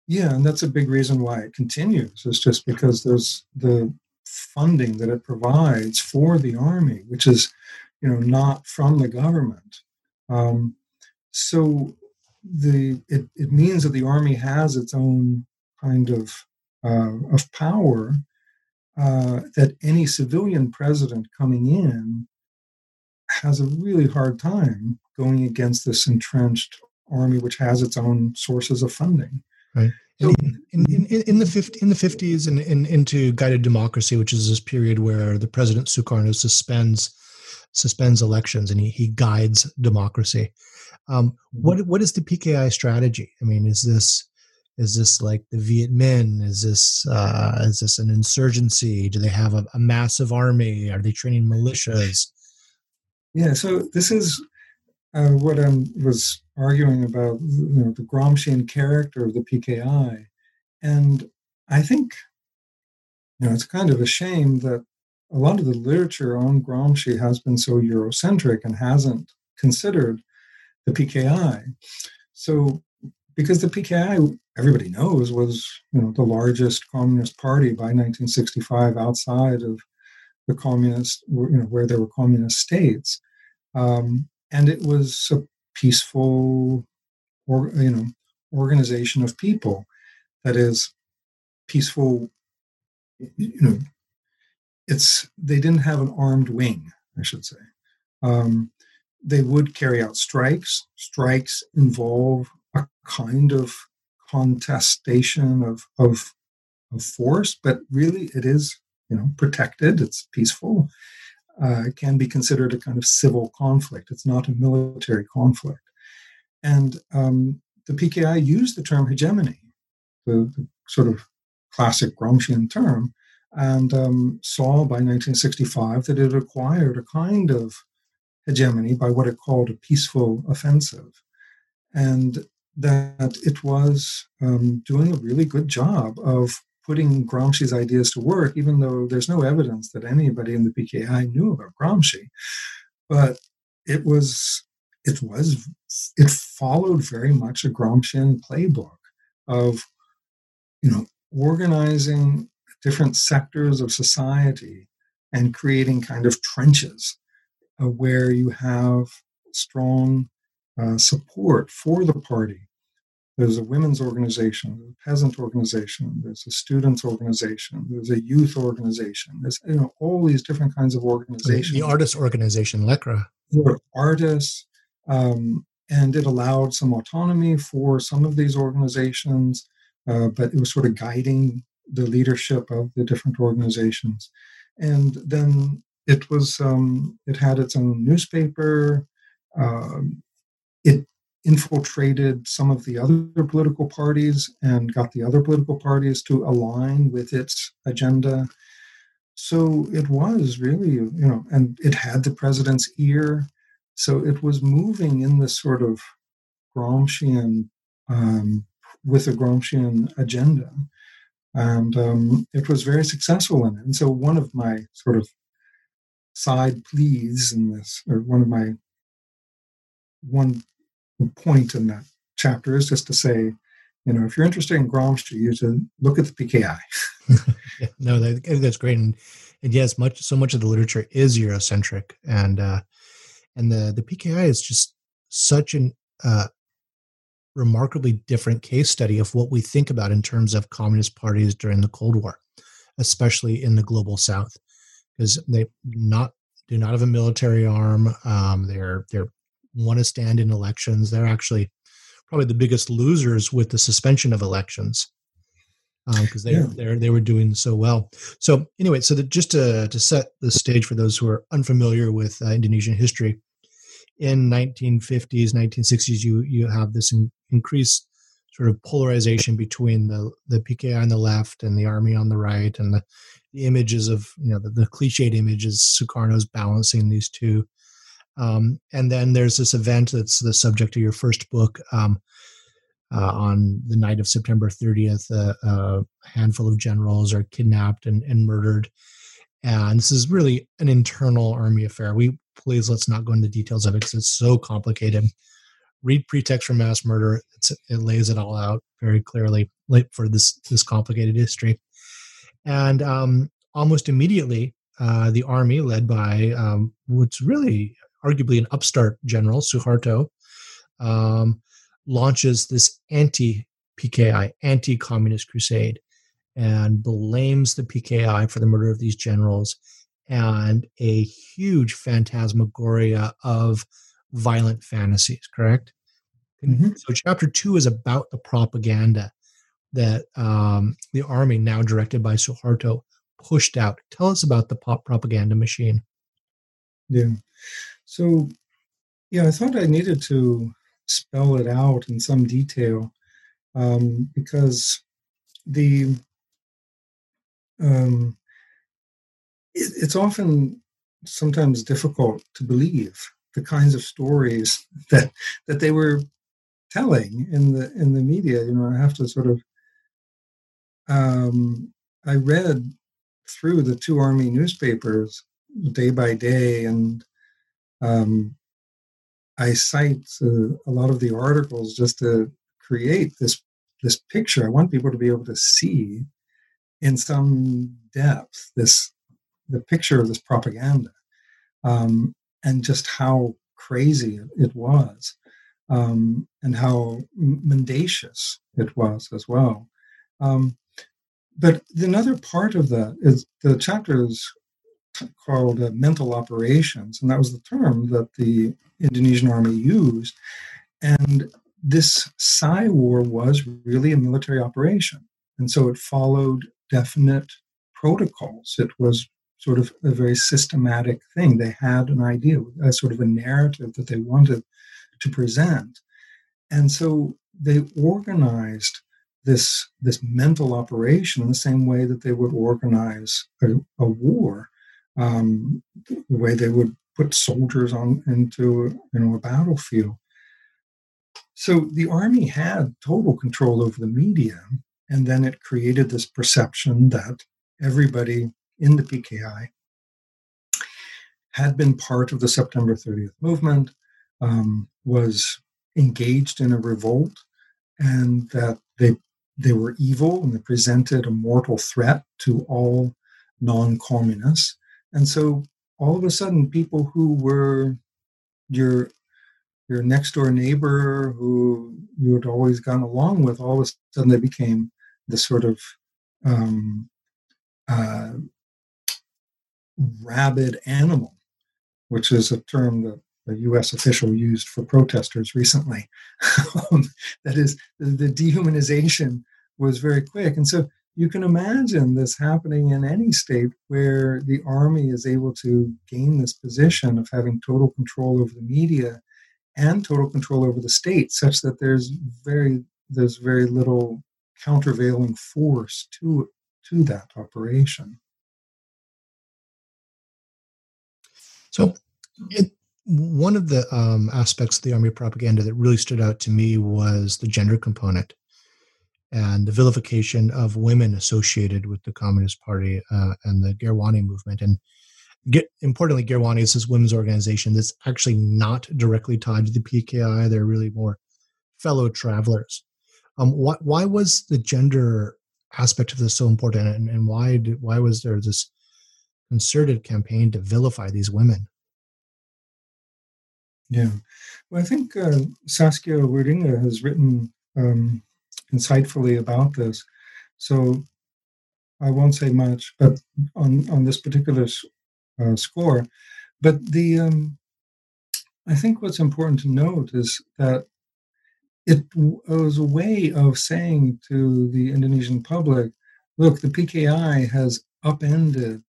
Yeah, and that's a big reason why it continues. It's just because there's the funding that it provides for the army, which is, you know, not from the government. Um, so the it, it means that the army has its own kind of uh, of power uh, that any civilian president coming in has a really hard time going against this entrenched army, which has its own sources of funding. Right. So, in, in, in, in, the 50, in the 50s and in, into guided democracy, which is this period where the president Sukarno suspends suspends elections and he, he guides democracy. Um, what what is the PKI strategy? I mean, is this is this like the Viet Minh? Is this uh, is this an insurgency? Do they have a, a massive army? Are they training militias? Yeah, so this is uh, what I was arguing about, you know, the Gramscian character of the PKI, and I think, you know, it's kind of a shame that a lot of the literature on Gramsci has been so Eurocentric and hasn't considered the PKI. So, because the PKI, everybody knows, was you know the largest communist party by 1965 outside of the communist, you know, where there were communist states, um, and it was a peaceful, or you know, organization of people. That is peaceful. You know, it's they didn't have an armed wing, I should say. Um, they would carry out strikes. Strikes involve a kind of contestation of, of, of force, but really it is, you know, protected. It's peaceful. Uh, can be considered a kind of civil conflict. It's not a military conflict. And um, the PKI used the term hegemony, the, the sort of classic Gramscian term, and um, saw by 1965 that it acquired a kind of hegemony by what it called a peaceful offensive, and that it was um, doing a really good job of putting Gramsci's ideas to work, even though there's no evidence that anybody in the PKI knew about Gramsci. But it was, it was, it followed very much a Gramscian playbook of, you know, organizing different sectors of society and creating kind of trenches uh, where you have strong uh, support for the party. There's a women's organization, there's a peasant organization, there's a students organization, there's a youth organization. There's you know all these different kinds of organizations. The artist organization, Lekra. There were artists, um, and it allowed some autonomy for some of these organizations, uh, but it was sort of guiding the leadership of the different organizations. And then it was um, it had its own newspaper. Um, it infiltrated some of the other political parties and got the other political parties to align with its agenda. So it was really, you know, and it had the president's ear. So it was moving in this sort of Gramscian, um, with a Gramscian agenda. And um, it was very successful in it. And so one of my sort of side pleas in this, or one of my one point in that chapter is just to say, you know, if you're interested in Gramsci, you should look at the PKI. no, that, that's great, and, and yes, much so much of the literature is Eurocentric, and uh, and the the PKI is just such an uh, remarkably different case study of what we think about in terms of communist parties during the Cold War, especially in the global South because they not do not have a military arm. Um, they're they're want to stand in elections. They're actually probably the biggest losers with the suspension of elections because um, they yeah. they they were doing so well. So anyway, so that just to to set the stage for those who are unfamiliar with uh, Indonesian history, in 1950s, 1960s, you you have this in, increased sort of polarization between the the PKI on the left and the army on the right, and the the images of you know the, the cliched images Sukarno's balancing these two. Um, and then there's this event that's the subject of your first book. Um, uh, on the night of September 30th, uh, a handful of generals are kidnapped and, and murdered. And this is really an internal army affair. We please let's not go into details of it because it's so complicated. Read Pretext for Mass Murder. it lays it all out very clearly for this this complicated history. And um, almost immediately, uh, the army, led by um, what's really arguably an upstart general, Suharto, um, launches this anti PKI, anti communist crusade, and blames the PKI for the murder of these generals and a huge phantasmagoria of violent fantasies, correct? Mm-hmm. So, chapter two is about the propaganda that um, the army, now directed by Suharto, pushed out. Tell us about the pop propaganda machine. Yeah. So, yeah, I thought I needed to spell it out in some detail um, because the um, it, it's often sometimes difficult to believe the kinds of stories that that they were telling in the in the media. You know, I have to sort of um, I read through the two army newspapers day by day, and um, I cite uh, a lot of the articles just to create this this picture. I want people to be able to see in some depth this the picture of this propaganda um, and just how crazy it was um, and how mendacious it was as well. Um, but another part of that is the chapter is called uh, mental operations, and that was the term that the Indonesian army used. And this Psy war was really a military operation, and so it followed definite protocols. It was sort of a very systematic thing. They had an idea, a sort of a narrative that they wanted to present. And so they organized this this mental operation in the same way that they would organize a, a war, um, the way they would put soldiers on into you know a battlefield. So the army had total control over the media, and then it created this perception that everybody in the PKI had been part of the September 30th movement, um, was engaged in a revolt, and that they they were evil and they presented a mortal threat to all non-communists. And so all of a sudden, people who were your your next door neighbor who you had always gone along with, all of a sudden they became the sort of um, uh, rabid animal, which is a term that a U.S. official used for protesters recently. um, that is, the, dehumanization was very quick, and so you can imagine this happening in any state where the army is able to gain this position of having total control over the media and total control over the state, such that there's very there's very little countervailing force to to that operation. So, it, one of the um, aspects of the army propaganda that really stood out to me was the gender component and the vilification of women associated with the Communist Party uh, and the Gerwani movement. And get, importantly, Gerwani is this women's organization that's actually not directly tied to the PKI. They're really more fellow travelers. Um, why, why was the gender aspect of this so important, and, and why did, why was there this concerted campaign to vilify these women? Yeah, well, I think uh, Saskia Wieringa has written um, insightfully about this, so I won't say much, but on on this particular uh, score, but the um, I think what's important to note is that it was a way of saying to the Indonesian public, look, the PKI has upended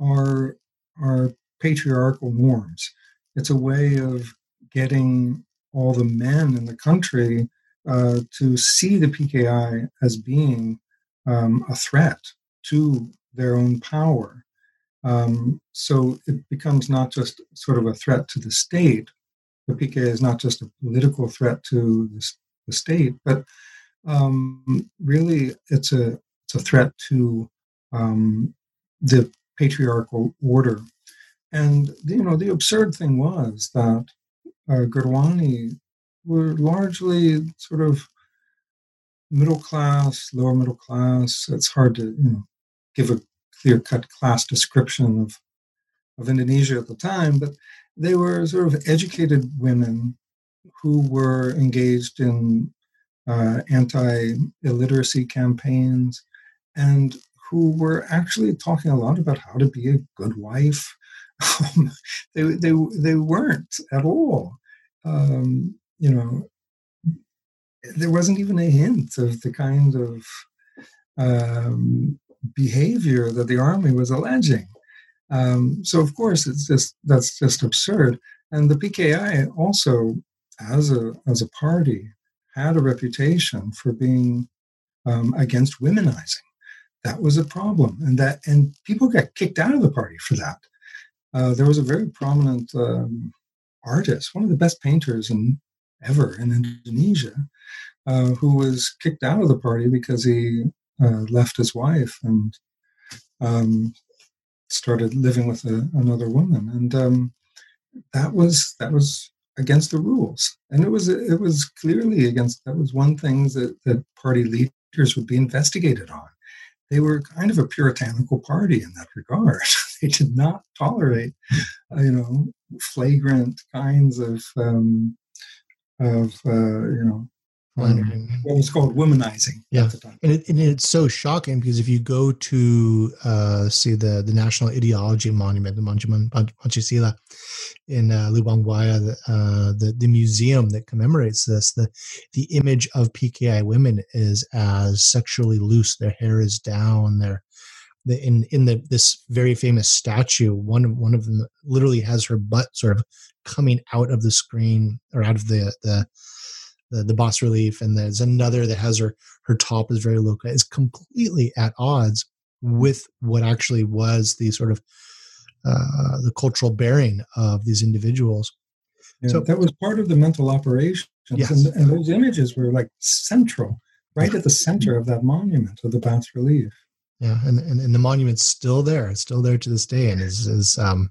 our our patriarchal norms. It's a way of getting all the men in the country uh, to see the PKI as being um, a threat to their own power. Um, so it becomes not just sort of a threat to the state, the PKI is not just a political threat to the, the state, but um, really it's a it's a threat to um, the patriarchal order. And you know the absurd thing was that uh, were largely sort of middle class, lower middle class. It's hard to you know give a clear cut class description of of Indonesia at the time, but they were sort of educated women who were engaged in uh, anti illiteracy campaigns and who were actually talking a lot about how to be a good wife. Um, they, they, they weren't at all. Um, you know, there wasn't even a hint of the kind of um, behavior that the army was alleging. Um, so of course, it's just that's just absurd. And the PKI also, as a as a party, had a reputation for being um, against womenizing. That was a problem, and that and people got kicked out of the party for that. Uh, there was a very prominent um, artist, one of the best painters in ever in Indonesia, uh, who was kicked out of the party because he uh, left his wife and um, started living with a, another woman, and um, that was that was against the rules, and it was it was clearly against. That was one thing that that party leaders would be investigated on. They were kind of a puritanical party in that regard. they did not tolerate, you know, flagrant kinds of um, of uh, you know um, what was called womanizing yeah. And, it, and, it's so shocking because if you go to uh, see the the National Ideology Monument, the Monument Pancasila in uh, Lubang Buaya, the, uh, the, the museum that commemorates this, the the image of PKI women is as sexually loose. Their hair is down. Their the, in in the this very famous statue, one one of them literally has her butt sort of coming out of the screen or out of the the the, the bas relief, and there's another that has her her top is very low. Is completely at odds with what actually was the sort of uh, the cultural bearing of these individuals. Yeah, so that was part of the mental operations, yes. and, and those images were like central, right at the center of that monument of the bas relief. Yeah, and, and and the monument's still there. It's still there to this day, and is is um,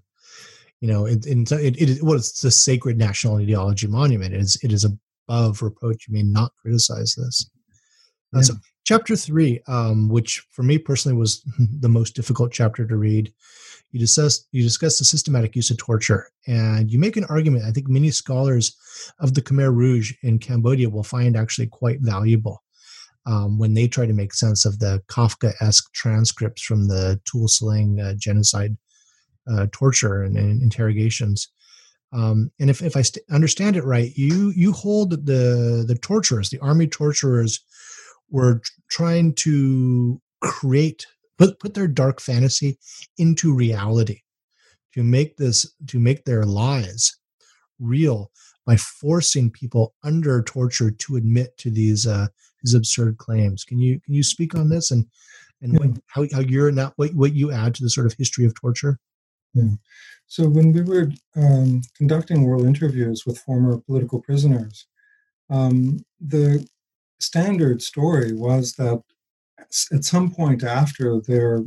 you know, it it, it, it well, it's a sacred national ideology monument. It is it is above reproach. You may not criticize this. Uh. So, chapter three, um, which for me personally was the most difficult chapter to read, you discuss you discuss the systematic use of torture, and you make an argument. I think many scholars of the Khmer Rouge in Cambodia will find actually quite valuable. Um, when they try to make sense of the Kafka-esque transcripts from the Tuol Sleng uh, genocide uh, torture and, and, interrogations. Um, and if, if I st- understand it right, you you hold that the the torturers, the army torturers, were trying to create put put their dark fantasy into reality to make this to make their lies real by forcing people under torture to admit to these uh, these absurd claims. Can you can you speak on this and and yeah. what, how how you're not what what you add to the sort of history of torture? Yeah. So when we were um, conducting oral interviews with former political prisoners, um, the standard story was that at some point after their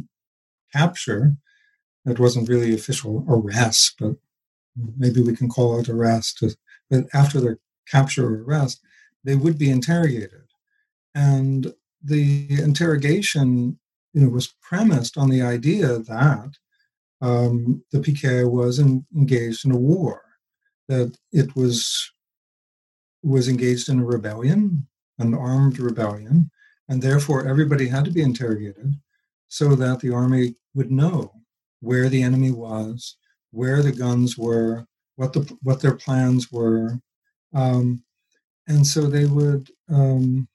capture, it wasn't really official arrest, but maybe we can call it arrest. But after their capture or arrest, they would be interrogated, and the interrogation, you know, was premised on the idea that um, the PKI was in, engaged in a war, that it was was engaged in a rebellion, an armed rebellion, and therefore everybody had to be interrogated so that the army would know where the enemy was, where the guns were, what the what their plans were, um, and so they would um,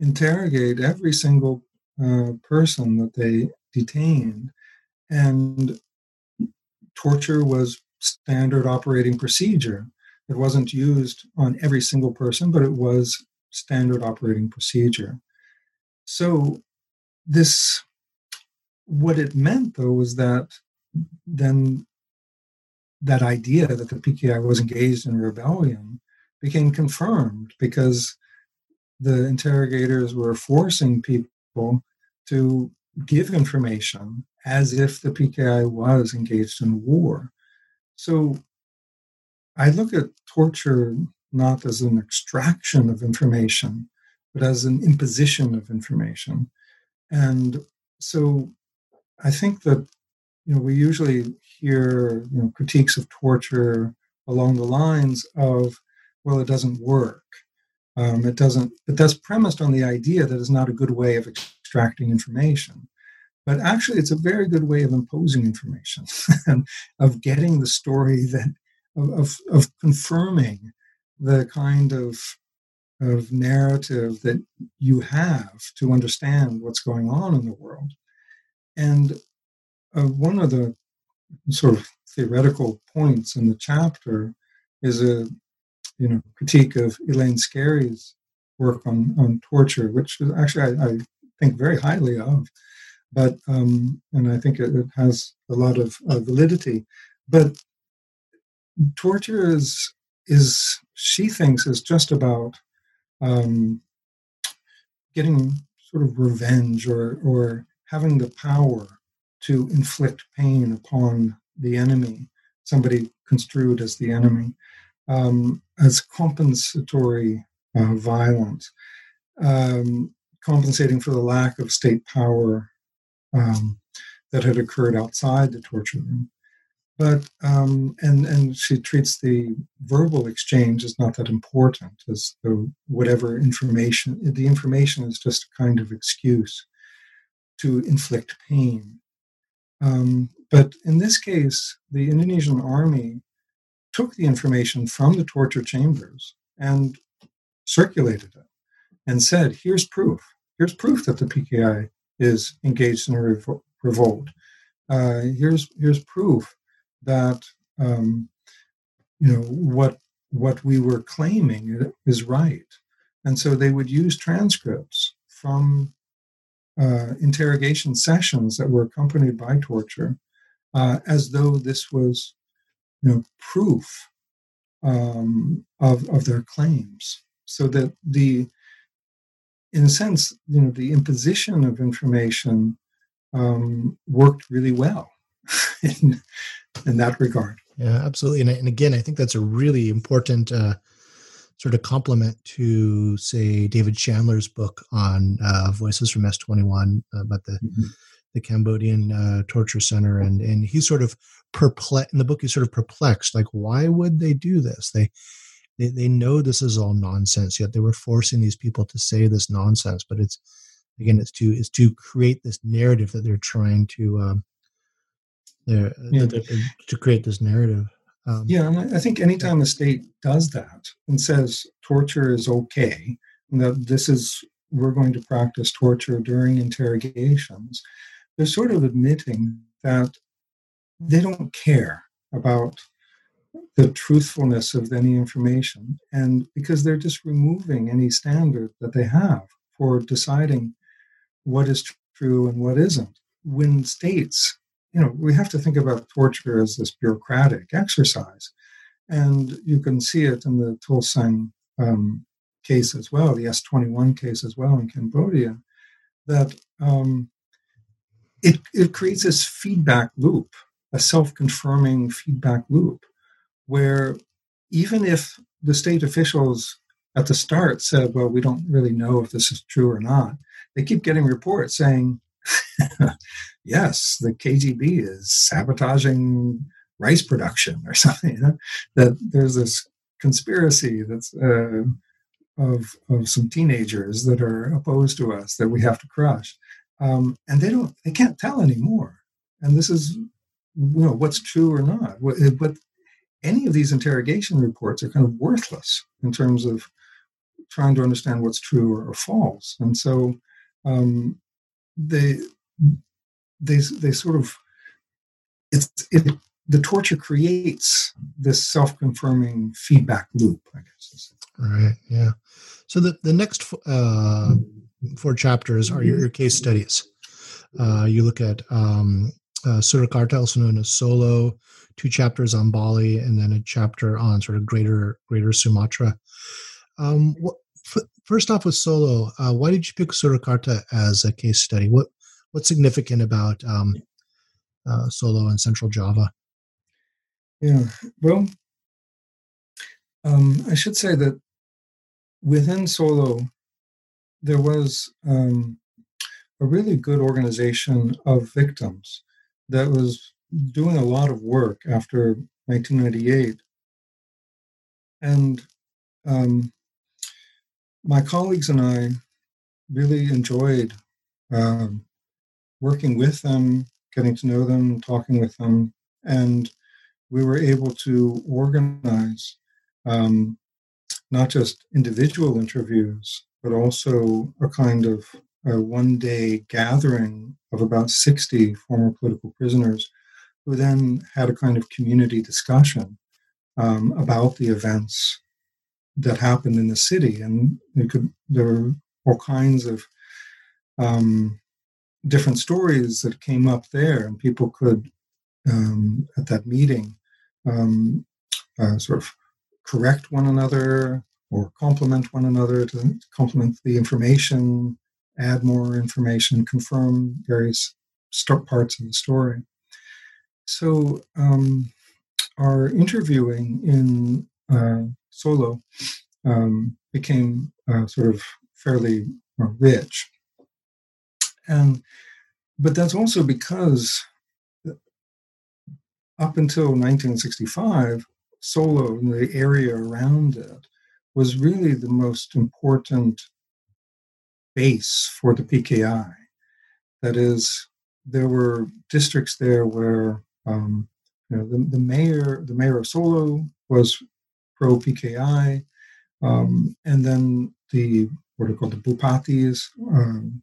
interrogate every single uh, person that they detained, and torture was standard operating procedure. It wasn't used on every single person, but it was standard operating procedure. So, this, what it meant though, was that then that idea that the PKI was engaged in rebellion became confirmed because the interrogators were forcing people to give information as if the PKI was engaged in war. So I look at torture not as an extraction of information, but as an imposition of information. And so I think that you know we usually hear you know critiques of torture along the lines of well it doesn't work um, it doesn't but that's premised on the idea that it's not a good way of extracting information but actually it's a very good way of imposing information and of getting the story that of, of, of confirming the kind of of narrative that you have to understand what's going on in the world. And uh, one of the sort of theoretical points in the chapter is a you know critique of Elaine Scarry's work on on torture, which is actually I, I think very highly of. But um, and I think it, it has a lot of uh, validity. But torture is is she thinks is just about um, getting sort of revenge or or having the power to inflict pain upon the enemy, somebody construed as the enemy, um, as compensatory uh, violence, um, compensating for the lack of state power um, that had occurred outside the torture room. But um, and and she treats the verbal exchange as not that important as the whatever information the information is just a kind of excuse to inflict pain. Um, but in this case the indonesian army took the information from the torture chambers and circulated it and said here's proof. Here's proof that the pki is engaged in a revolt. Uh, here's here's proof that um, you know what what we were claiming is right, and so they would use transcripts from uh, interrogation sessions that were accompanied by torture, uh, as though this was you know proof um, of of their claims, so that the in a sense, you know, the imposition of information um, worked really well in, in that regard. Yeah, absolutely. And, and again, I think that's a really important uh, sort of complement to, say, David Chandler's book on uh, Voices from S21 uh, about the mm-hmm. The Cambodian uh, torture center, and and he's sort of perplexed in the book. He's sort of perplexed, like, why would they do this? They they they know this is all nonsense, yet they were forcing these people to say this nonsense. But it's again, it's to it's to create this narrative that they're trying to um, there yeah. to create this narrative. Um, yeah, and I think anytime the state does that and says torture is okay, and that this is we're going to practice torture during interrogations, they're sort of admitting that they don't care about the truthfulness of any information. And because they're just removing any standard that they have for deciding what is true and what isn't. When states, you know, we have to think about torture as this bureaucratic exercise. And you can see it in the Tuol Sleng um, case as well, the S21 case as well in Cambodia, that um, it, it creates this feedback loop, a self confirming feedback loop, where even if the state officials at the start said, well, we don't really know if this is true or not, they keep getting reports saying, yes, the KGB is sabotaging rice production or something. You know? That there's this conspiracy that's uh, of of some teenagers that are opposed to us that we have to crush, um, and they don't they can't tell anymore. And this is you know what's true or not. But any of these interrogation reports are kind of worthless in terms of trying to understand what's true or, or false. And so um, they they they sort of it's it the torture creates this self-confirming feedback loop i guess right yeah so the, the next uh, four chapters are your, your case studies uh, you look at um, uh, Surakarta, also known as Solo, two chapters on Bali, and then a chapter on sort of greater Greater Sumatra. Um, what, f- first off, with Solo, uh, why did you pick Surakarta as a case study? What what's significant about um, uh, Solo and Central Java? Yeah, well, um, I should say that within Solo, there was um, a really good organization of victims that was doing a lot of work after 1998. And um, my colleagues and I really enjoyed um, working with them, getting to know them, talking with them, and we were able to organize um, not just individual interviews, but also a kind of a one day gathering of about 60 former political prisoners who then had a kind of community discussion um, about the events that happened in the city. And could, there were all kinds of um, different stories that came up there, and people could, um, at that meeting, um, uh, sort of correct one another or complement one another to complement the information, add more information, confirm various st- parts of the story. So, um, our interviewing in uh, Solo um, became uh, sort of fairly uh, rich. And but that's also because up until 1965, Solo and the area around it was really the most important base for the PKI. That is, there were districts there where um, you know, the, the mayor, the mayor of Solo was pro PKI, um, and then the what are called the Bupatis, um,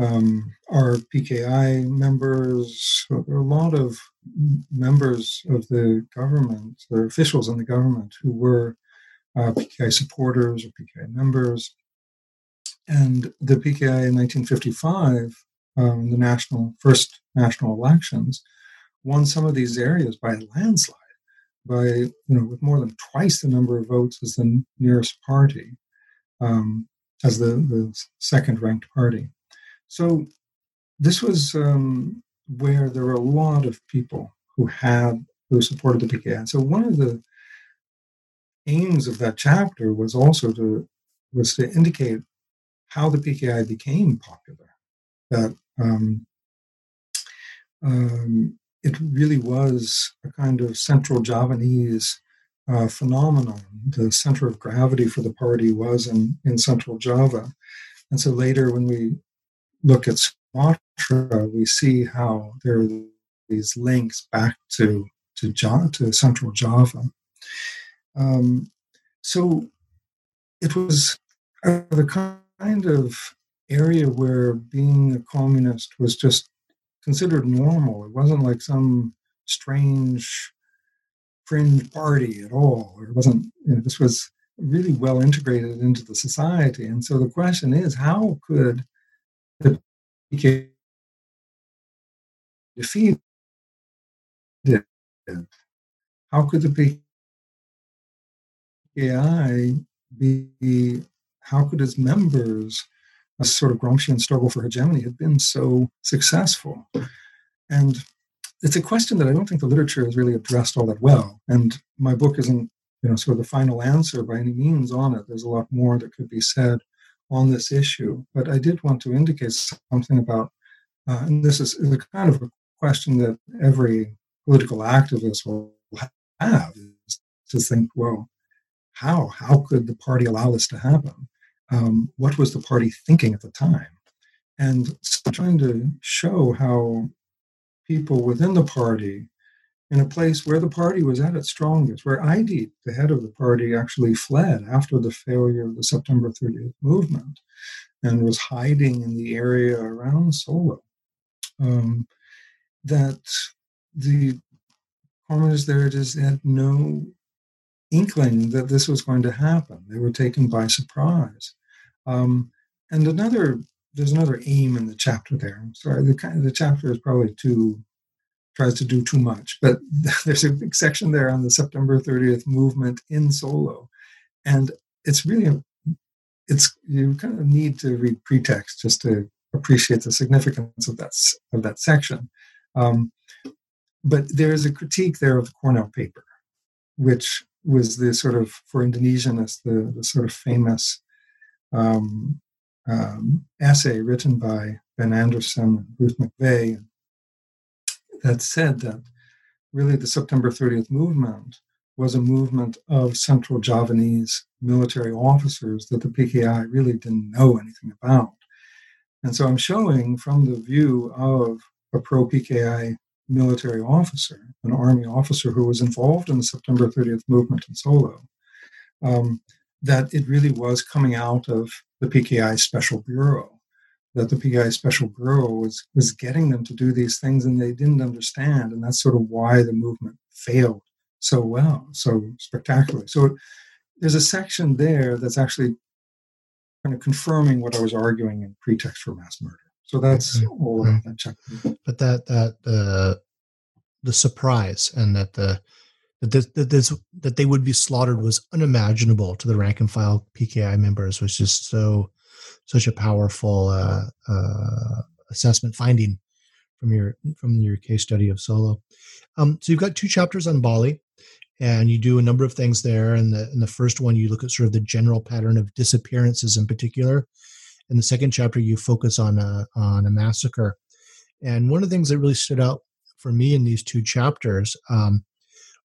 um, are PKI members. A lot of members of the government, or officials in the government, who were uh, PKI supporters or PKI members. And the PKI in 1955, um, the national first national elections, won some of these areas by a landslide, by you know with more than twice the number of votes as the nearest party, um, as the, the second ranked party. So this was um, where there were a lot of people who had who supported the PKI. And So one of the aims of that chapter was also to was to indicate how the PKI became popular. That um, um, it really was a kind of central Javanese uh, phenomenon. The center of gravity for the party was in, in Central Java. And so later, when we look at Sumatra, we see how there are these links back to to, Java, to Central Java. Um, so it was the kind of area where being a communist was just considered normal. It wasn't like some strange fringe party at all. It wasn't, you know, this was really well integrated into the society. And so the question is how could the PKI defeat? How could the PKI be, how could its members, a sort of Gramscian struggle for hegemony, have been so successful? And it's a question that I don't think the literature has really addressed all that well. And my book isn't, you know, sort of the final answer by any means on it. There's a lot more that could be said on this issue. But I did want to indicate something about, uh, and this is, is a kind of a question that every political activist will have, is to think, well, how? How could the party allow this to happen? Um, what was the party thinking at the time? And so trying to show how people within the party in a place where the party was at its strongest, where Aidit, the head of the party, actually fled after the failure of the September 30th movement and was hiding in the area around Solo. Um, that the communists there just had no inkling that this was going to happen. They were taken by surprise. Um, and another there's another aim in the chapter there. I'm sorry, the the chapter is probably too tries to do too much, but there's a big section there on the September 30th movement in Solo, and it's really it's you kind of need to read pretext just to appreciate the significance of that of that section. Um, but there's a critique there of the Cornell paper, which was the sort of for Indonesianists the, the sort of famous um, um, essay written by Ben Anderson and Ruth McVey that said that really the September 30th movement was a movement of Central Javanese military officers that the PKI really didn't know anything about. And so I'm showing from the view of a pro PKI military officer, an army officer who was involved in the September 30th movement in Solo, um, that it really was coming out of the PKI Special Bureau. That the PKI Special Bureau was was getting them to do these things, and they didn't understand, and that's sort of why the movement failed so well, so spectacularly. So there's a section there that's actually kind of confirming what I was arguing in pretext for mass murder. So that's okay. all right. that chapter. But that that uh, the surprise and that the that this, that this that they would be slaughtered was unimaginable to the rank and file PKI members was just so such a powerful uh, uh, assessment finding from your from your case study of Solo. Um, so you've got two chapters on Bali, and you do a number of things there. And the in the first one, you look at sort of the general pattern of disappearances in particular. In the second chapter, you focus on a on a massacre. And one of the things that really stood out for me in these two chapters um,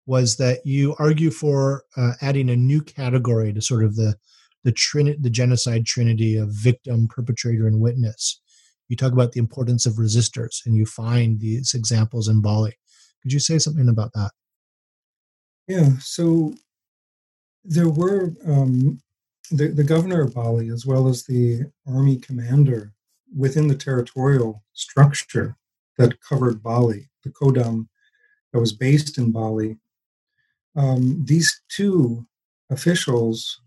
was that you argue for uh, adding a new category to sort of the the trini- the genocide trinity of victim, perpetrator, and witness. You talk about the importance of resistors, and you find these examples in Bali. Could you say something about that? Yeah. So there were um, the, the governor of Bali, as well as the army commander within the territorial structure that covered Bali, the Kodam that was based in Bali, um, these two officials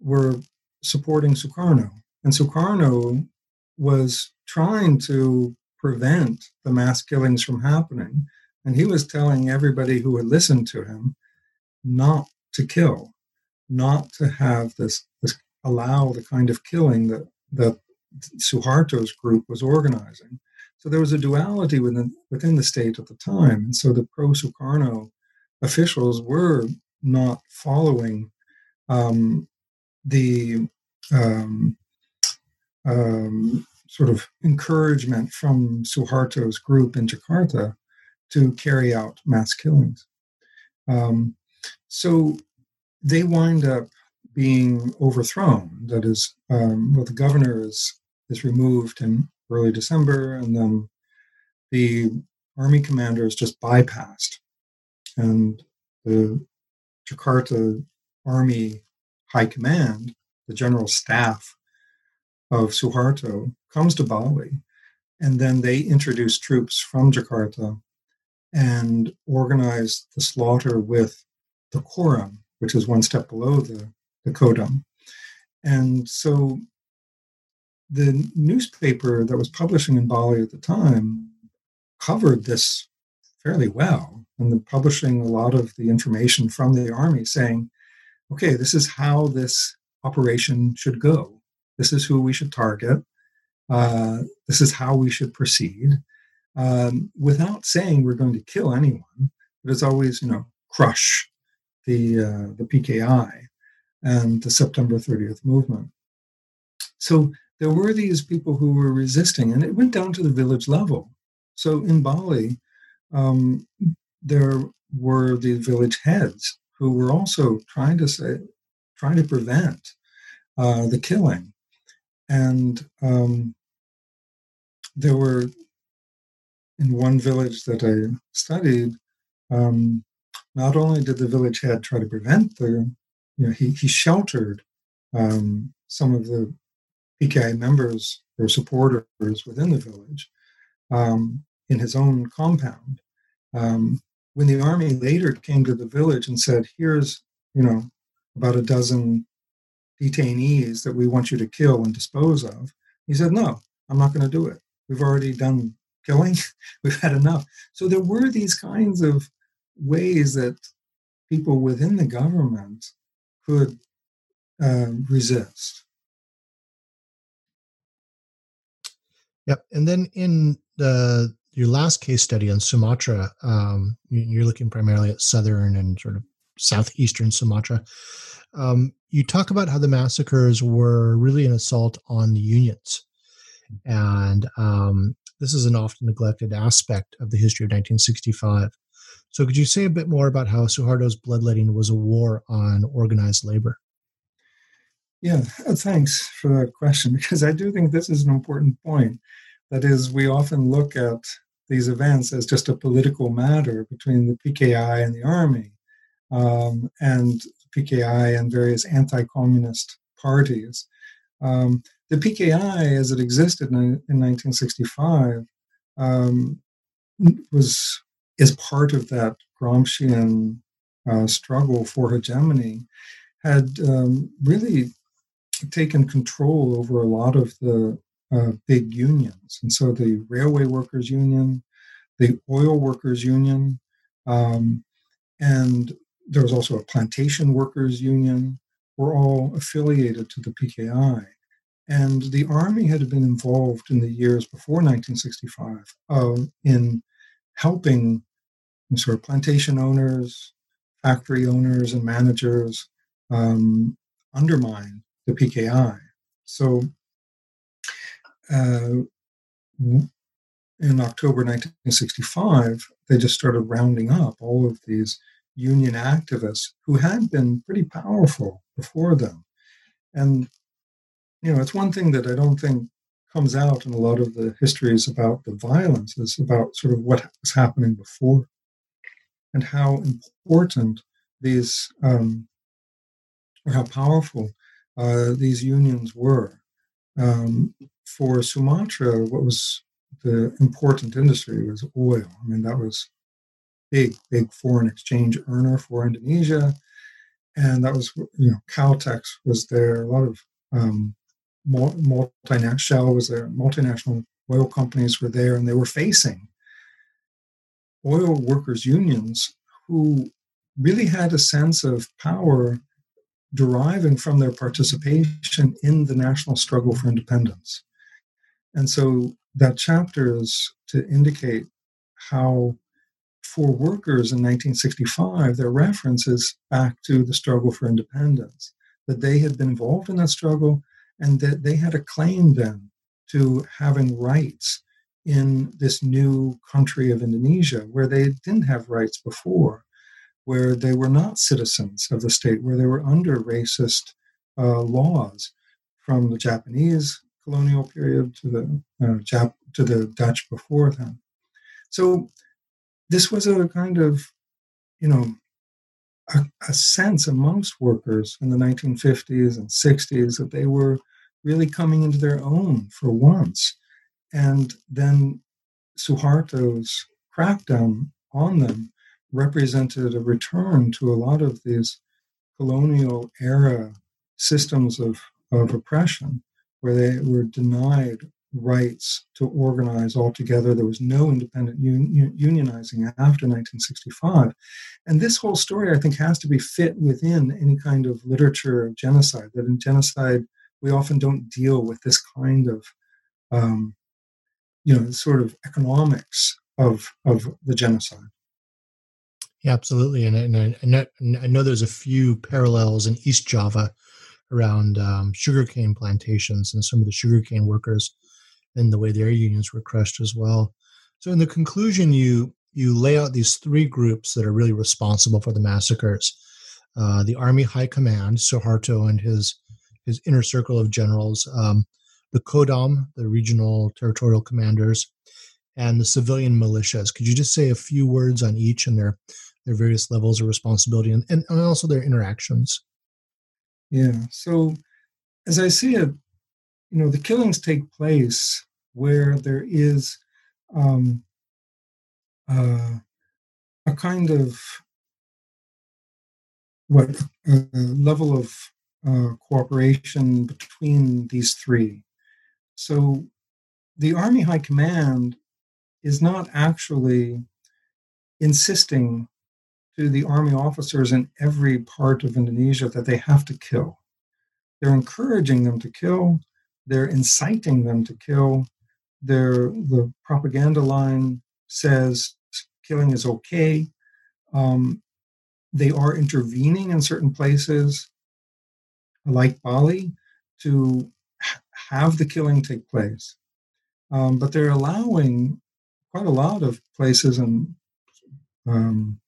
were supporting Sukarno. And Sukarno was trying to prevent the mass killings from happening. And he was telling everybody who would listen to him not to kill, not to have this, this allow the kind of killing that, that Suharto's group was organizing. So there was a duality within, within the state at the time. And so the pro Sukarno officials were not following um, the um, um, sort of encouragement from Suharto's group in Jakarta to carry out mass killings. Um, so they wind up being overthrown. That is, um, well, the governor is is removed in early December, and then the army commander is just bypassed and the Jakarta Army High Command, the general staff of Suharto comes to Bali, and then they introduce troops from Jakarta and organize the slaughter with the Korem, which is one step below the, the Kodam. And so the newspaper that was publishing in Bali at the time covered this fairly well. And they're publishing a lot of the information from the army saying, okay, this is how this operation should go. This is who we should target. Uh, this is how we should proceed. Um, without saying we're going to kill anyone, but it's always, you know, crush the uh, the PKI and the September 30th movement. So there were these people who were resisting, and it went down to the village level. So in Bali, um, there were the village heads who were also trying to say, trying to prevent uh, the killing, and um, there were in one village that I studied. Um, not only did the village head try to prevent the, you know, he he sheltered um, some of the PKI members or supporters within the village um, in his own compound. Um, when the army later came to the village and said, "Here's you know about a dozen detainees that we want you to kill and dispose of," he said, "No, I'm not going to do it. We've already done killing. We've had enough." So there were these kinds of ways that people within the government could uh, resist. Yep. And then in the your last case study on Sumatra, um, you're looking primarily at southern and sort of southeastern Sumatra. Um, you talk about how the massacres were really an assault on the unions, and um, this is an often neglected aspect of the history of 1965. So, could you say a bit more about how Suharto's bloodletting was a war on organized labor? Yeah, uh, thanks for that question because I do think this is an important point. That is, we often look at these events as just a political matter between the PKI and the army, um, and PKI and various anti-communist parties. Um, the PKI, as it existed in, in 1965, um, was is part of that Gramscian uh, struggle for hegemony, had um, really taken control over a lot of the uh, big unions. And so the Railway Workers Union, the Oil Workers Union, um, and there was also a Plantation Workers Union, were all affiliated to the PKI. And the army had been involved in the years before 1965 uh, in helping sort of plantation owners, factory owners, and managers um, undermine the PKI. So uh, in October 1965, they just started rounding up all of these union activists who had been pretty powerful before them. And, you know, it's one thing that I don't think comes out in a lot of the histories about the violence is about sort of what was happening before and how important these um, or how powerful uh, these unions were. Um, for Sumatra, what was the important industry was oil. I mean, that was big, big foreign exchange earner for Indonesia. And that was, you know, Caltex was there. A lot of um, multinational Shell was there. Multinational oil companies were there, and they were facing oil workers' unions who really had a sense of power deriving from their participation in the national struggle for independence. And so that chapter is to indicate how, for workers in 1965, their reference is back to the struggle for independence, that they had been involved in that struggle and that they had a claim then to having rights in this new country of Indonesia where they didn't have rights before where they were not citizens of the state, where they were under racist uh, laws from the Japanese colonial period to the uh, Jap- to the Dutch before them. So this was a kind of, you know, a, a sense amongst workers in the 1950s and 60s that they were really coming into their own for once. And then Suharto's crackdown on them represented a return to a lot of these colonial era systems of, of oppression where they were denied rights to organize altogether. There was no independent un- unionizing after 1965. And this whole story, I think, has to be fit within any kind of literature of genocide. That in genocide, we often don't deal with this kind of, um, you know, sort of economics of, of the genocide. Yeah, absolutely. And, and, I, and I know there's a few parallels in East Java around um, sugarcane plantations and some of the sugarcane workers and the way their unions were crushed as well. So in the conclusion, you you lay out these three groups that are really responsible for the massacres: uh, the Army High Command, Suharto and his his inner circle of generals, um, the Kodam, the regional territorial commanders, and the civilian militias. Could you just say a few words on each and their their various levels of responsibility and, and also their interactions? Yeah. So as I see it, you know, the killings take place where there is um, uh, a kind of what a level of uh, cooperation between these three. So the Army High Command is not actually insisting to the army officers in every part of Indonesia that they have to kill. They're encouraging them to kill, they're inciting them to kill. Their, the propaganda line says killing is okay. Um, they are intervening in certain places, like Bali, to have the killing take place. Um, but they're allowing quite a lot of places and um,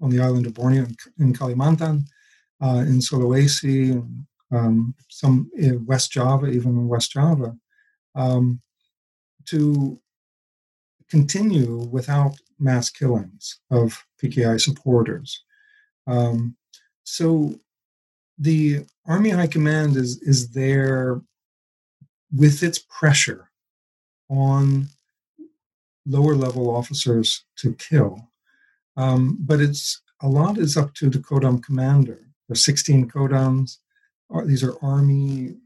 on the island of Borneo in Kalimantan, uh, in Sulawesi, and um, some in West Java, even in West Java, um, to continue without mass killings of PKI supporters. Um, so the Army High Command is is there with its pressure on lower level officers to kill. Um, but it's a lot is up to the Kodam commander. There's 16 Kodams. These are army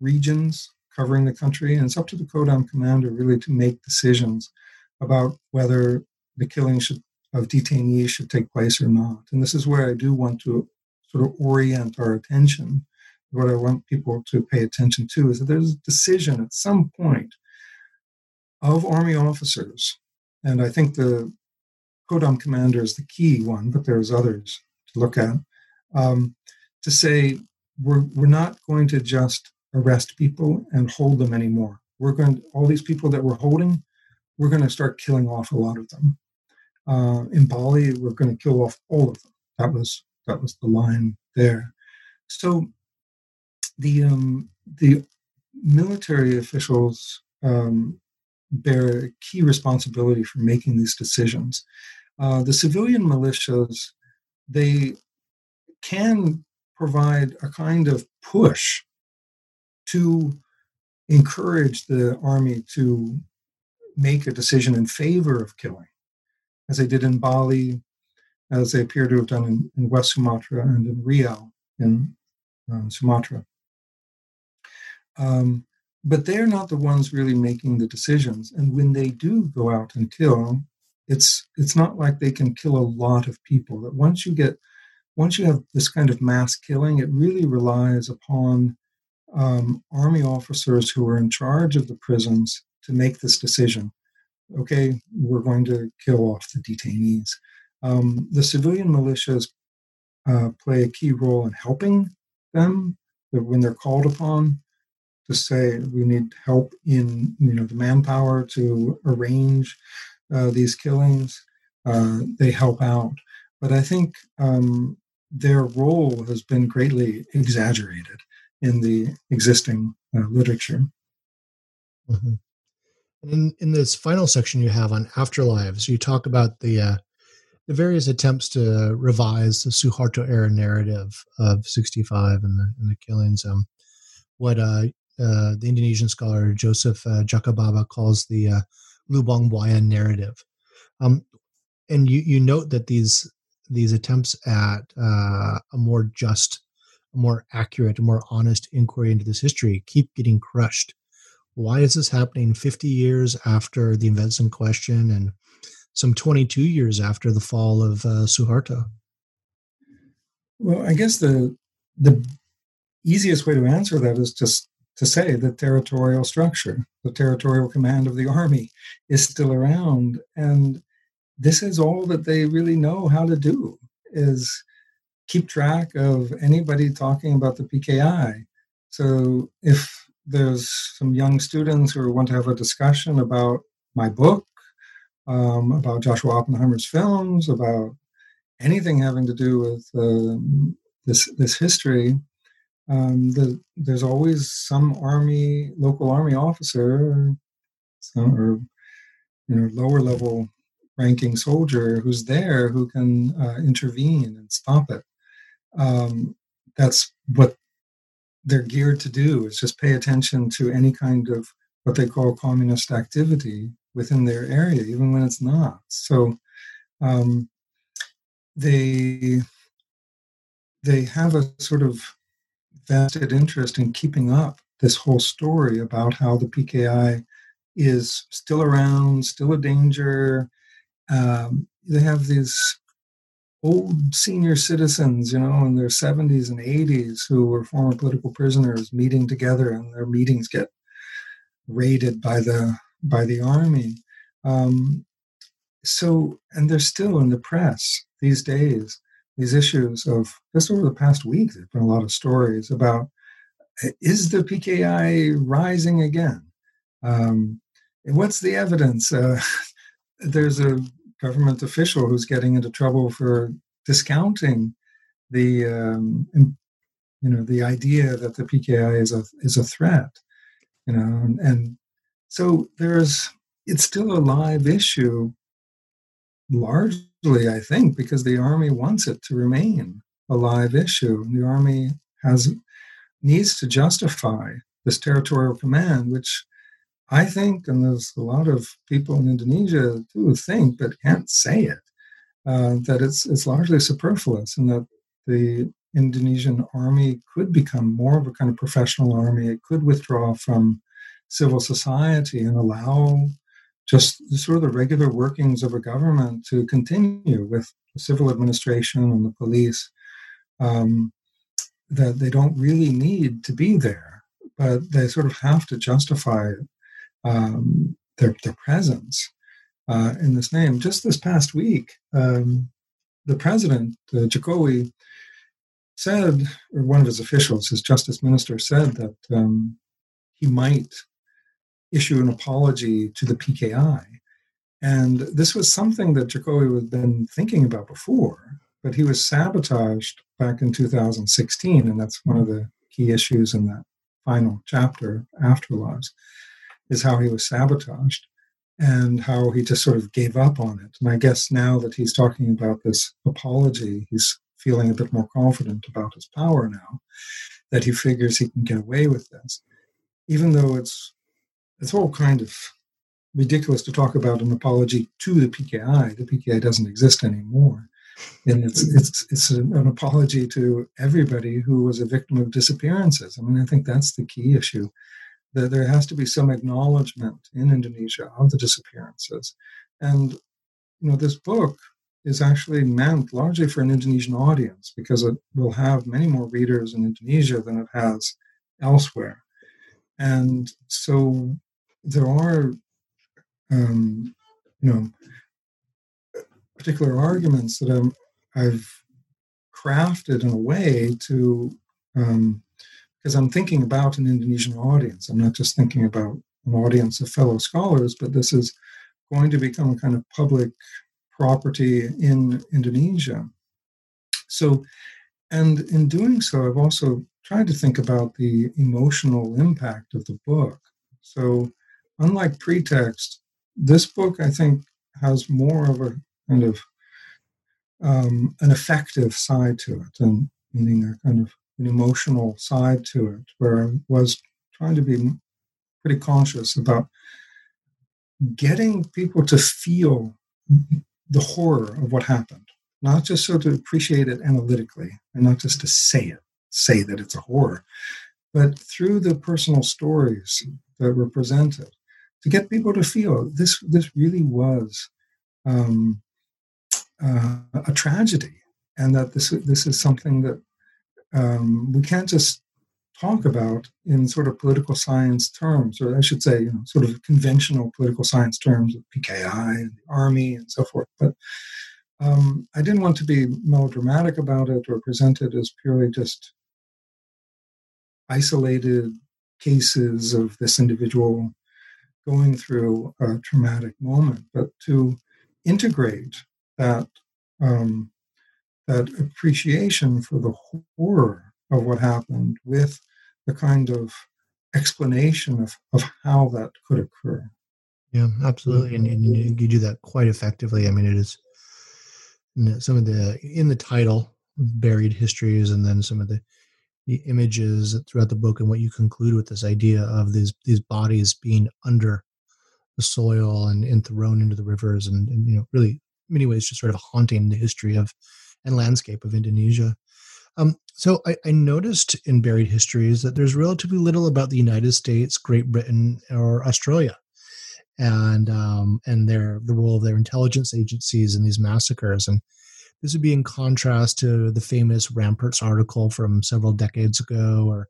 regions covering the country, and it's up to the Kodam commander really to make decisions about whether the killing should, of detainees should take place or not. And this is where I do want to sort of orient our attention. What I want people to pay attention to is that there's a decision at some point of army officers, and I think the Kodam commander is the key one, but there's others to look at. Um, to say we're we're not going to just arrest people and hold them anymore. We're going to, all these people that we're holding, we're going to start killing off a lot of them. Uh, in Bali, we're going to kill off all of them. That was that was the line there. So the um, the military officials um, bear a key responsibility for making these decisions. Uh, the civilian militias, they can provide a kind of push to encourage the army to make a decision in favor of killing, as they did in Bali, as they appear to have done in, in West Sumatra and in Riau in uh, Sumatra. Um, but they're not the ones really making the decisions. And when they do go out and kill, it's it's not like they can kill a lot of people. That once you get once you have this kind of mass killing, it really relies upon um, army officers who are in charge of the prisons to make this decision. Okay, we're going to kill off the detainees. Um, the civilian militias uh, play a key role in helping them when they're called upon to say we need help in you know the manpower to arrange uh, these killings. Uh, they help out, but I think um, their role has been greatly exaggerated in the existing uh, literature. Mm-hmm. In, in this final section you have on afterlives, you talk about the uh, the various attempts to revise the Suharto era narrative of 65 and the, and the killings. Um, what uh, uh, the Indonesian scholar Joseph uh, Djakababa calls the uh, Lubang Buaya narrative. Um, and you, you note that these these attempts at uh, a more just, a more accurate, a more honest inquiry into this history keep getting crushed. Why is this happening 50 years after the events in question and some 22 years after the fall of uh, Suharto? Well, I guess the the easiest way to answer that is just to say the territorial structure, the territorial command of the army is still around. And this is all that they really know how to do is keep track of anybody talking about the PKI. So if there's some young students who want to have a discussion about my book, um, about Joshua Oppenheimer's films, about anything having to do with uh, this this history, um, the, there's always some army, local army officer, some, or you know, lower level ranking soldier who's there who can uh, intervene and stop it. Um, that's what they're geared to do. Is just pay attention to any kind of what they call communist activity within their area, even when it's not. So um, they they have a sort of vested interest in keeping up this whole story about how the PKI is still around, still a danger. Um, they have these old senior citizens, you know, in their 70s and 80s who were former political prisoners meeting together, and their meetings get raided by the by the army. Um, so, and they're still in the press these days these issues of just over the past week, there's been a lot of stories about is the PKI rising again? Um, what's the evidence? Uh, there's a government official who's getting into trouble for discounting the um, you know the idea that the PKI is a is a threat. You know, and, and so there's it's still a live issue largely, I think, because the army wants it to remain a live issue. The army has needs to justify this territorial command, which I think, and there's a lot of people in Indonesia who think but can't say it, uh, that it's it's largely superfluous, and that the Indonesian army could become more of a kind of professional army. It could withdraw from civil society and allow just sort of the regular workings of a government to continue with the civil administration and the police. Um, that they don't really need to be there, but they sort of have to justify um, their, their presence uh, in this name. Just this past week, um, the president, uh, Jokowi, said, or one of his officials, his justice minister, said that um, he might issue an apology to the PKI. And this was something that Jokowi had been thinking about before, but he was sabotaged back in 2016. And that's one of the key issues in that final chapter, Afterlives, is how he was sabotaged and how he just sort of gave up on it. And I guess now that he's talking about this apology, he's feeling a bit more confident about his power now, that he figures he can get away with this. Even though it's it's all kind of ridiculous to talk about an apology to the PKI. The PKI doesn't exist anymore. And it's it's it's an apology to everybody who was a victim of disappearances. I mean, I think that's the key issue. That there has to be some acknowledgement in Indonesia of the disappearances. And you know, this book is actually meant largely for an Indonesian audience because it will have many more readers in Indonesia than it has elsewhere. And so there are, um, you know, particular arguments that I'm, I've crafted in a way to, um, because I'm thinking about an Indonesian audience. I'm not just thinking about an audience of fellow scholars, but this is going to become a kind of public property in Indonesia. So, and in doing so, I've also tried to think about the emotional impact of the book. So, unlike pretext, this book I think has more of a kind of um, an affective side to it, and meaning a kind of an emotional side to it, where I was trying to be pretty conscious about getting people to feel the horror of what happened, not just so to appreciate it analytically and not just to say it, say that it's a horror, but through the personal stories that were presented to get people to feel this this really was um, uh, a tragedy and that this this is something that um, we can't just talk about in sort of political science terms, or I should say, you know, sort of conventional political science terms of PKI and the army and so forth. But um, I didn't want to be melodramatic about it or present it as purely just isolated cases of this individual going through a traumatic moment, but to integrate that um, that appreciation for the horror of what happened with the kind of explanation of, of how that could occur. Yeah, absolutely. And, and you do that quite effectively. I mean, it is some of the, in the title, buried histories, and then some of the, the images throughout the book and what you conclude with this idea of these, these bodies being under the soil and, and thrown into the rivers and, and, you know, really many ways just sort of haunting the history of and landscape of Indonesia. Um, so I, I, noticed in buried histories that there's relatively little about the United States, Great Britain, or Australia, and um, and their the role of their intelligence agencies in these massacres. And this would be in contrast to the famous Ramparts article from several decades ago, or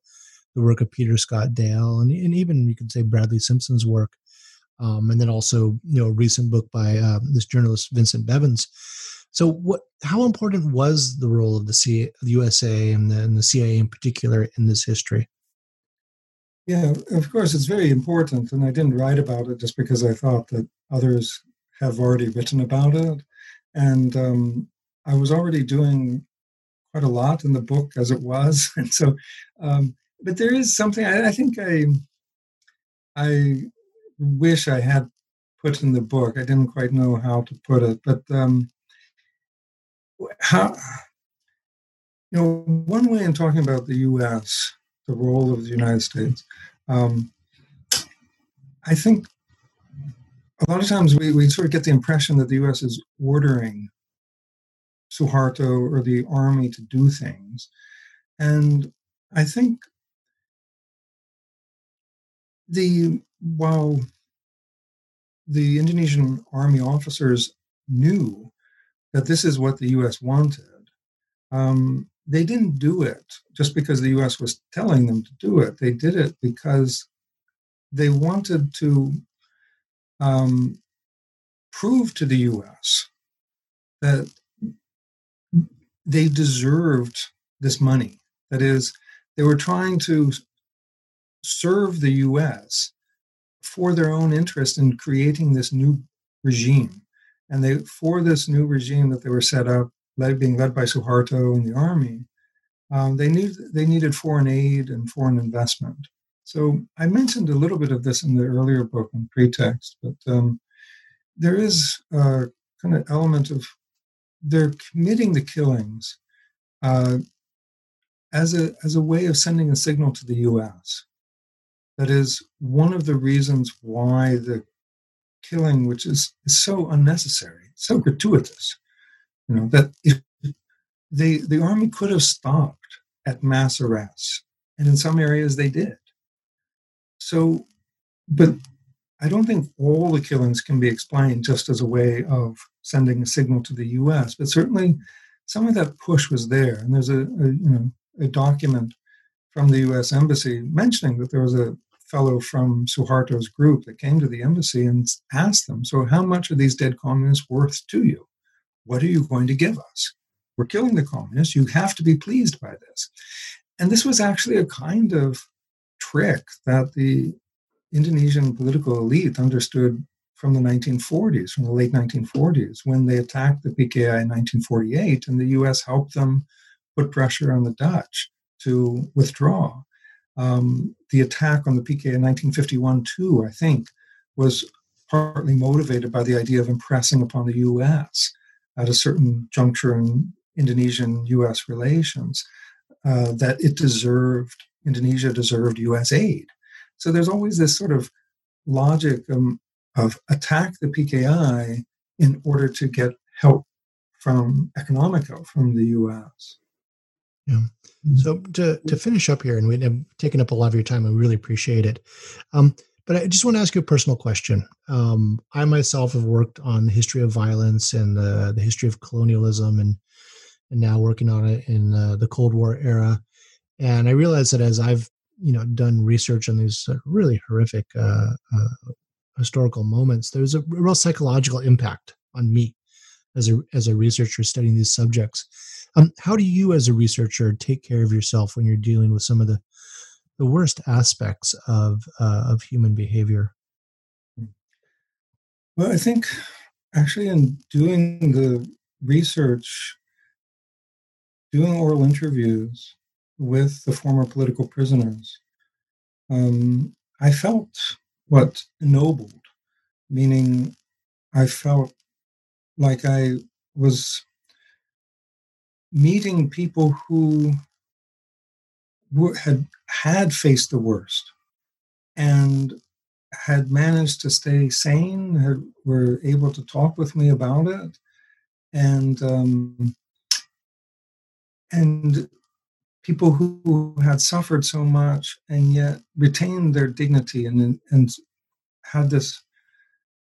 the work of Peter Scott Dale, and, and even you could say Bradley Simpson's work, um, and then also you know a recent book by uh, this journalist Vincent Bevins so, what? How important was the role of the, C, the USA and the, and the CIA in particular in this history? Yeah, of course, it's very important, and I didn't write about it just because I thought that others have already written about it, and um, I was already doing quite a lot in the book as it was, and so. Um, but there is something I, I think I I wish I had put in the book. I didn't quite know how to put it, but um, how you know one way in talking about the U.S. the role of the United States. Um, I think a lot of times we, we sort of get the impression that the U.S. is ordering Suharto or the army to do things, and I think the while the Indonesian army officers knew that this is what the US wanted. Um, they didn't do it just because the US was telling them to do it. They did it because they wanted to um, prove to the US that they deserved this money. That is, they were trying to serve the US for their own interest in creating this new regime and they, for this new regime that they were set up, led, being led by Suharto and the army, um, they, need, they needed foreign aid and foreign investment. So I mentioned a little bit of this in the earlier book on pretext, but um, there is a kind of element of they're committing the killings uh, as a as a way of sending a signal to the U.S. That is one of the reasons why the killing which is, is so unnecessary, so gratuitous. You know, that if the army could have stopped at mass arrests, and in some areas they did. So, but I don't think all the killings can be explained just as a way of sending a signal to the U.S. But certainly, some of that push was there, and there's a, a you know a document from the U.S. embassy mentioning that there was a fellow from Suharto's group that came to the embassy and asked them, So, how much are these dead communists worth to you? What are you going to give us? We're killing the communists. You have to be pleased by this. And this was actually a kind of trick that the Indonesian political elite understood from the 1940s, from the late 1940s, when they attacked the PKI in 1948, and the US helped them put pressure on the Dutch to withdraw. Um, the attack on the PK in 1951 too, I think, was partly motivated by the idea of impressing upon the U.S. at a certain juncture in Indonesian-U.S. relations uh, that it deserved Indonesia deserved U.S. aid, So there's always this sort of logic um, of attack the PKI in order to get help from economic help from the U.S. Yeah. So to to finish up here, and we've taken up a lot of your time, I really appreciate it. Um, but I just want to ask you a personal question. Um, I myself have worked on the history of violence and the, the history of colonialism, and and now working on it in uh, the Cold War era. And I realize that as I've you know done research on these uh, really horrific uh, uh, historical moments, there's a real psychological impact on me as a as a researcher studying these subjects. Um, how do you, as a researcher, take care of yourself when you're dealing with some of the the worst aspects of uh, of human behavior? Well, I think actually in doing the research, doing oral interviews with the former political prisoners, um, I felt what ennobled, meaning I felt like I was meeting people who were, had had faced the worst and had managed to stay sane, had, were able to talk with me about it, and um, and people who had suffered so much and yet retained their dignity and and had this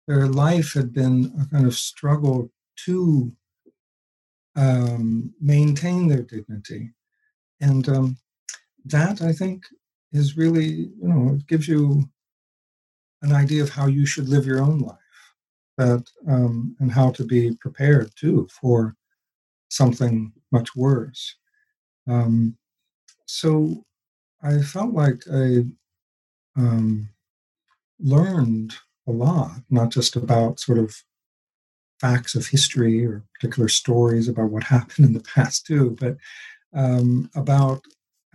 their life had been a kind of struggle to um, maintain their dignity. And um, that, I think, is really, you know, it gives you an idea of how you should live your own life that, um, and how to be prepared too for something much worse. Um, so I felt like I um, learned a lot, not just about sort of facts of history or particular stories about what happened in the past too, but um, about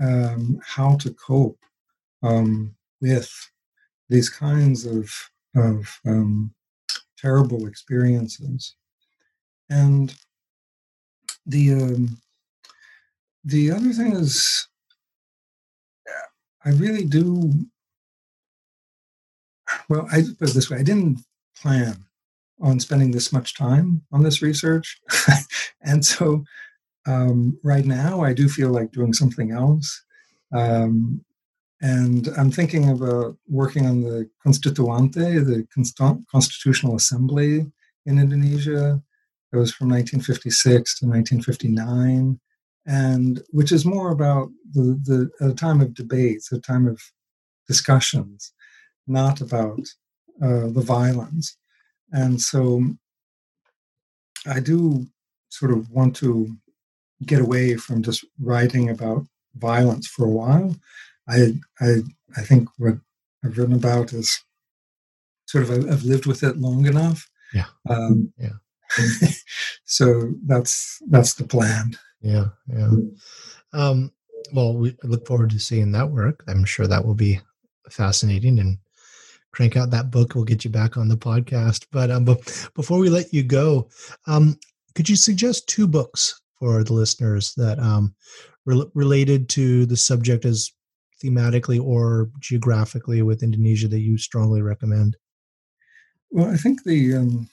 um, how to cope um, with these kinds of, of um, terrible experiences. And the um, the other thing is, I really do. Well, I put it this way: I didn't plan on spending this much time on this research. and so um, right now, I do feel like doing something else. Um, and I'm thinking about working on the Constituante, the Constitutional Assembly in Indonesia. It was from 1956 to 1959, and which is more about the, the a time of debates, a time of discussions, not about uh, the violence. And so I do sort of want to get away from just writing about violence for a while. I I I think what I've written about is sort of I've lived with it long enough. Yeah. Um, yeah. so that's that's the plan. Yeah. Yeah. Um, well, we look forward to seeing that work. I'm sure that will be fascinating and crank out that book. We'll get you back on the podcast. But, um, before we let you go, um, could you suggest two books for the listeners that um, re- related to the subject as thematically or geographically with Indonesia that you strongly recommend? Well, I think the um,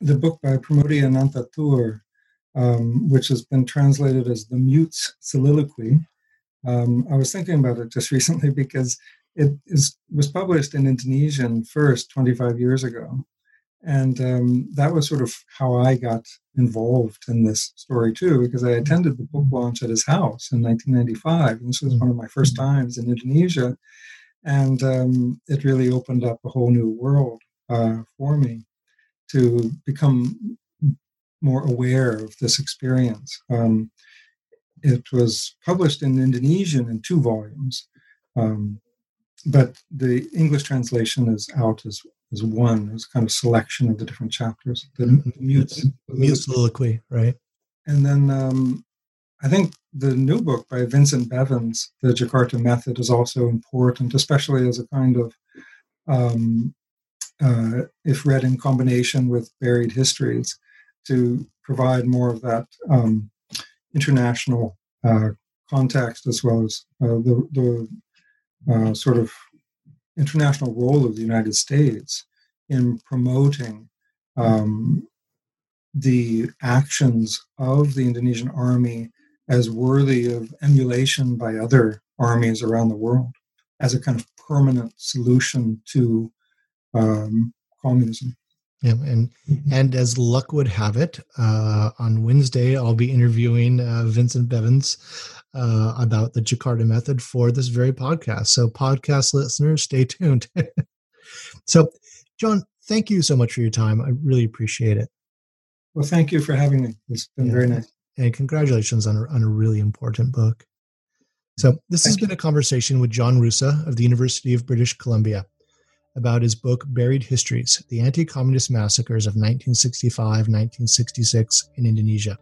the book by Pramoedya Ananta Toer, um, which has been translated as The Mute's Soliloquy, um, I was thinking about it just recently because it is, was published in Indonesian first 25 years ago. And um, that was sort of how I got involved in this story too, because I attended the book launch at his house in 1995. And this was one of my first times in Indonesia. And um, it really opened up a whole new world uh, for me to become more aware of this experience. Um, it was published in Indonesian in two volumes. Um, but the English translation is out as as one. It's kind of selection of the different chapters. The, the mute, mute soliloquy, right? And then um, I think the new book by Vincent Bevins, The Jakarta Method, is also important, especially as a kind of, um, uh, if read in combination with buried histories, to provide more of that um, international uh, context as well as uh, the, the uh, sort of international role of the United States in promoting um, the actions of the Indonesian army as worthy of emulation by other armies around the world as a kind of permanent solution to um, communism. Yeah, and and as luck would have it, uh, on Wednesday I'll be interviewing uh, Vincent Bevins uh, about the Jakarta method for this very podcast. So, podcast listeners, stay tuned. so, John, thank you so much for your time. I really appreciate it. Well, thank you for having me. It's been yeah. very nice. And congratulations on a, on a really important book. So, this thank has you. been a conversation with John Roosa of the University of British Columbia about his book Buried Histories The Anti Communist Massacres of 1965 1966 in Indonesia,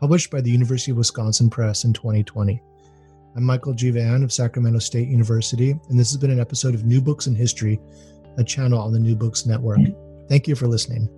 published by the University of Wisconsin Press in 2020. I'm Michael G. Vann of Sacramento State University, and this has been an episode of New Books in History, a channel on the New Books Network. Thank you for listening.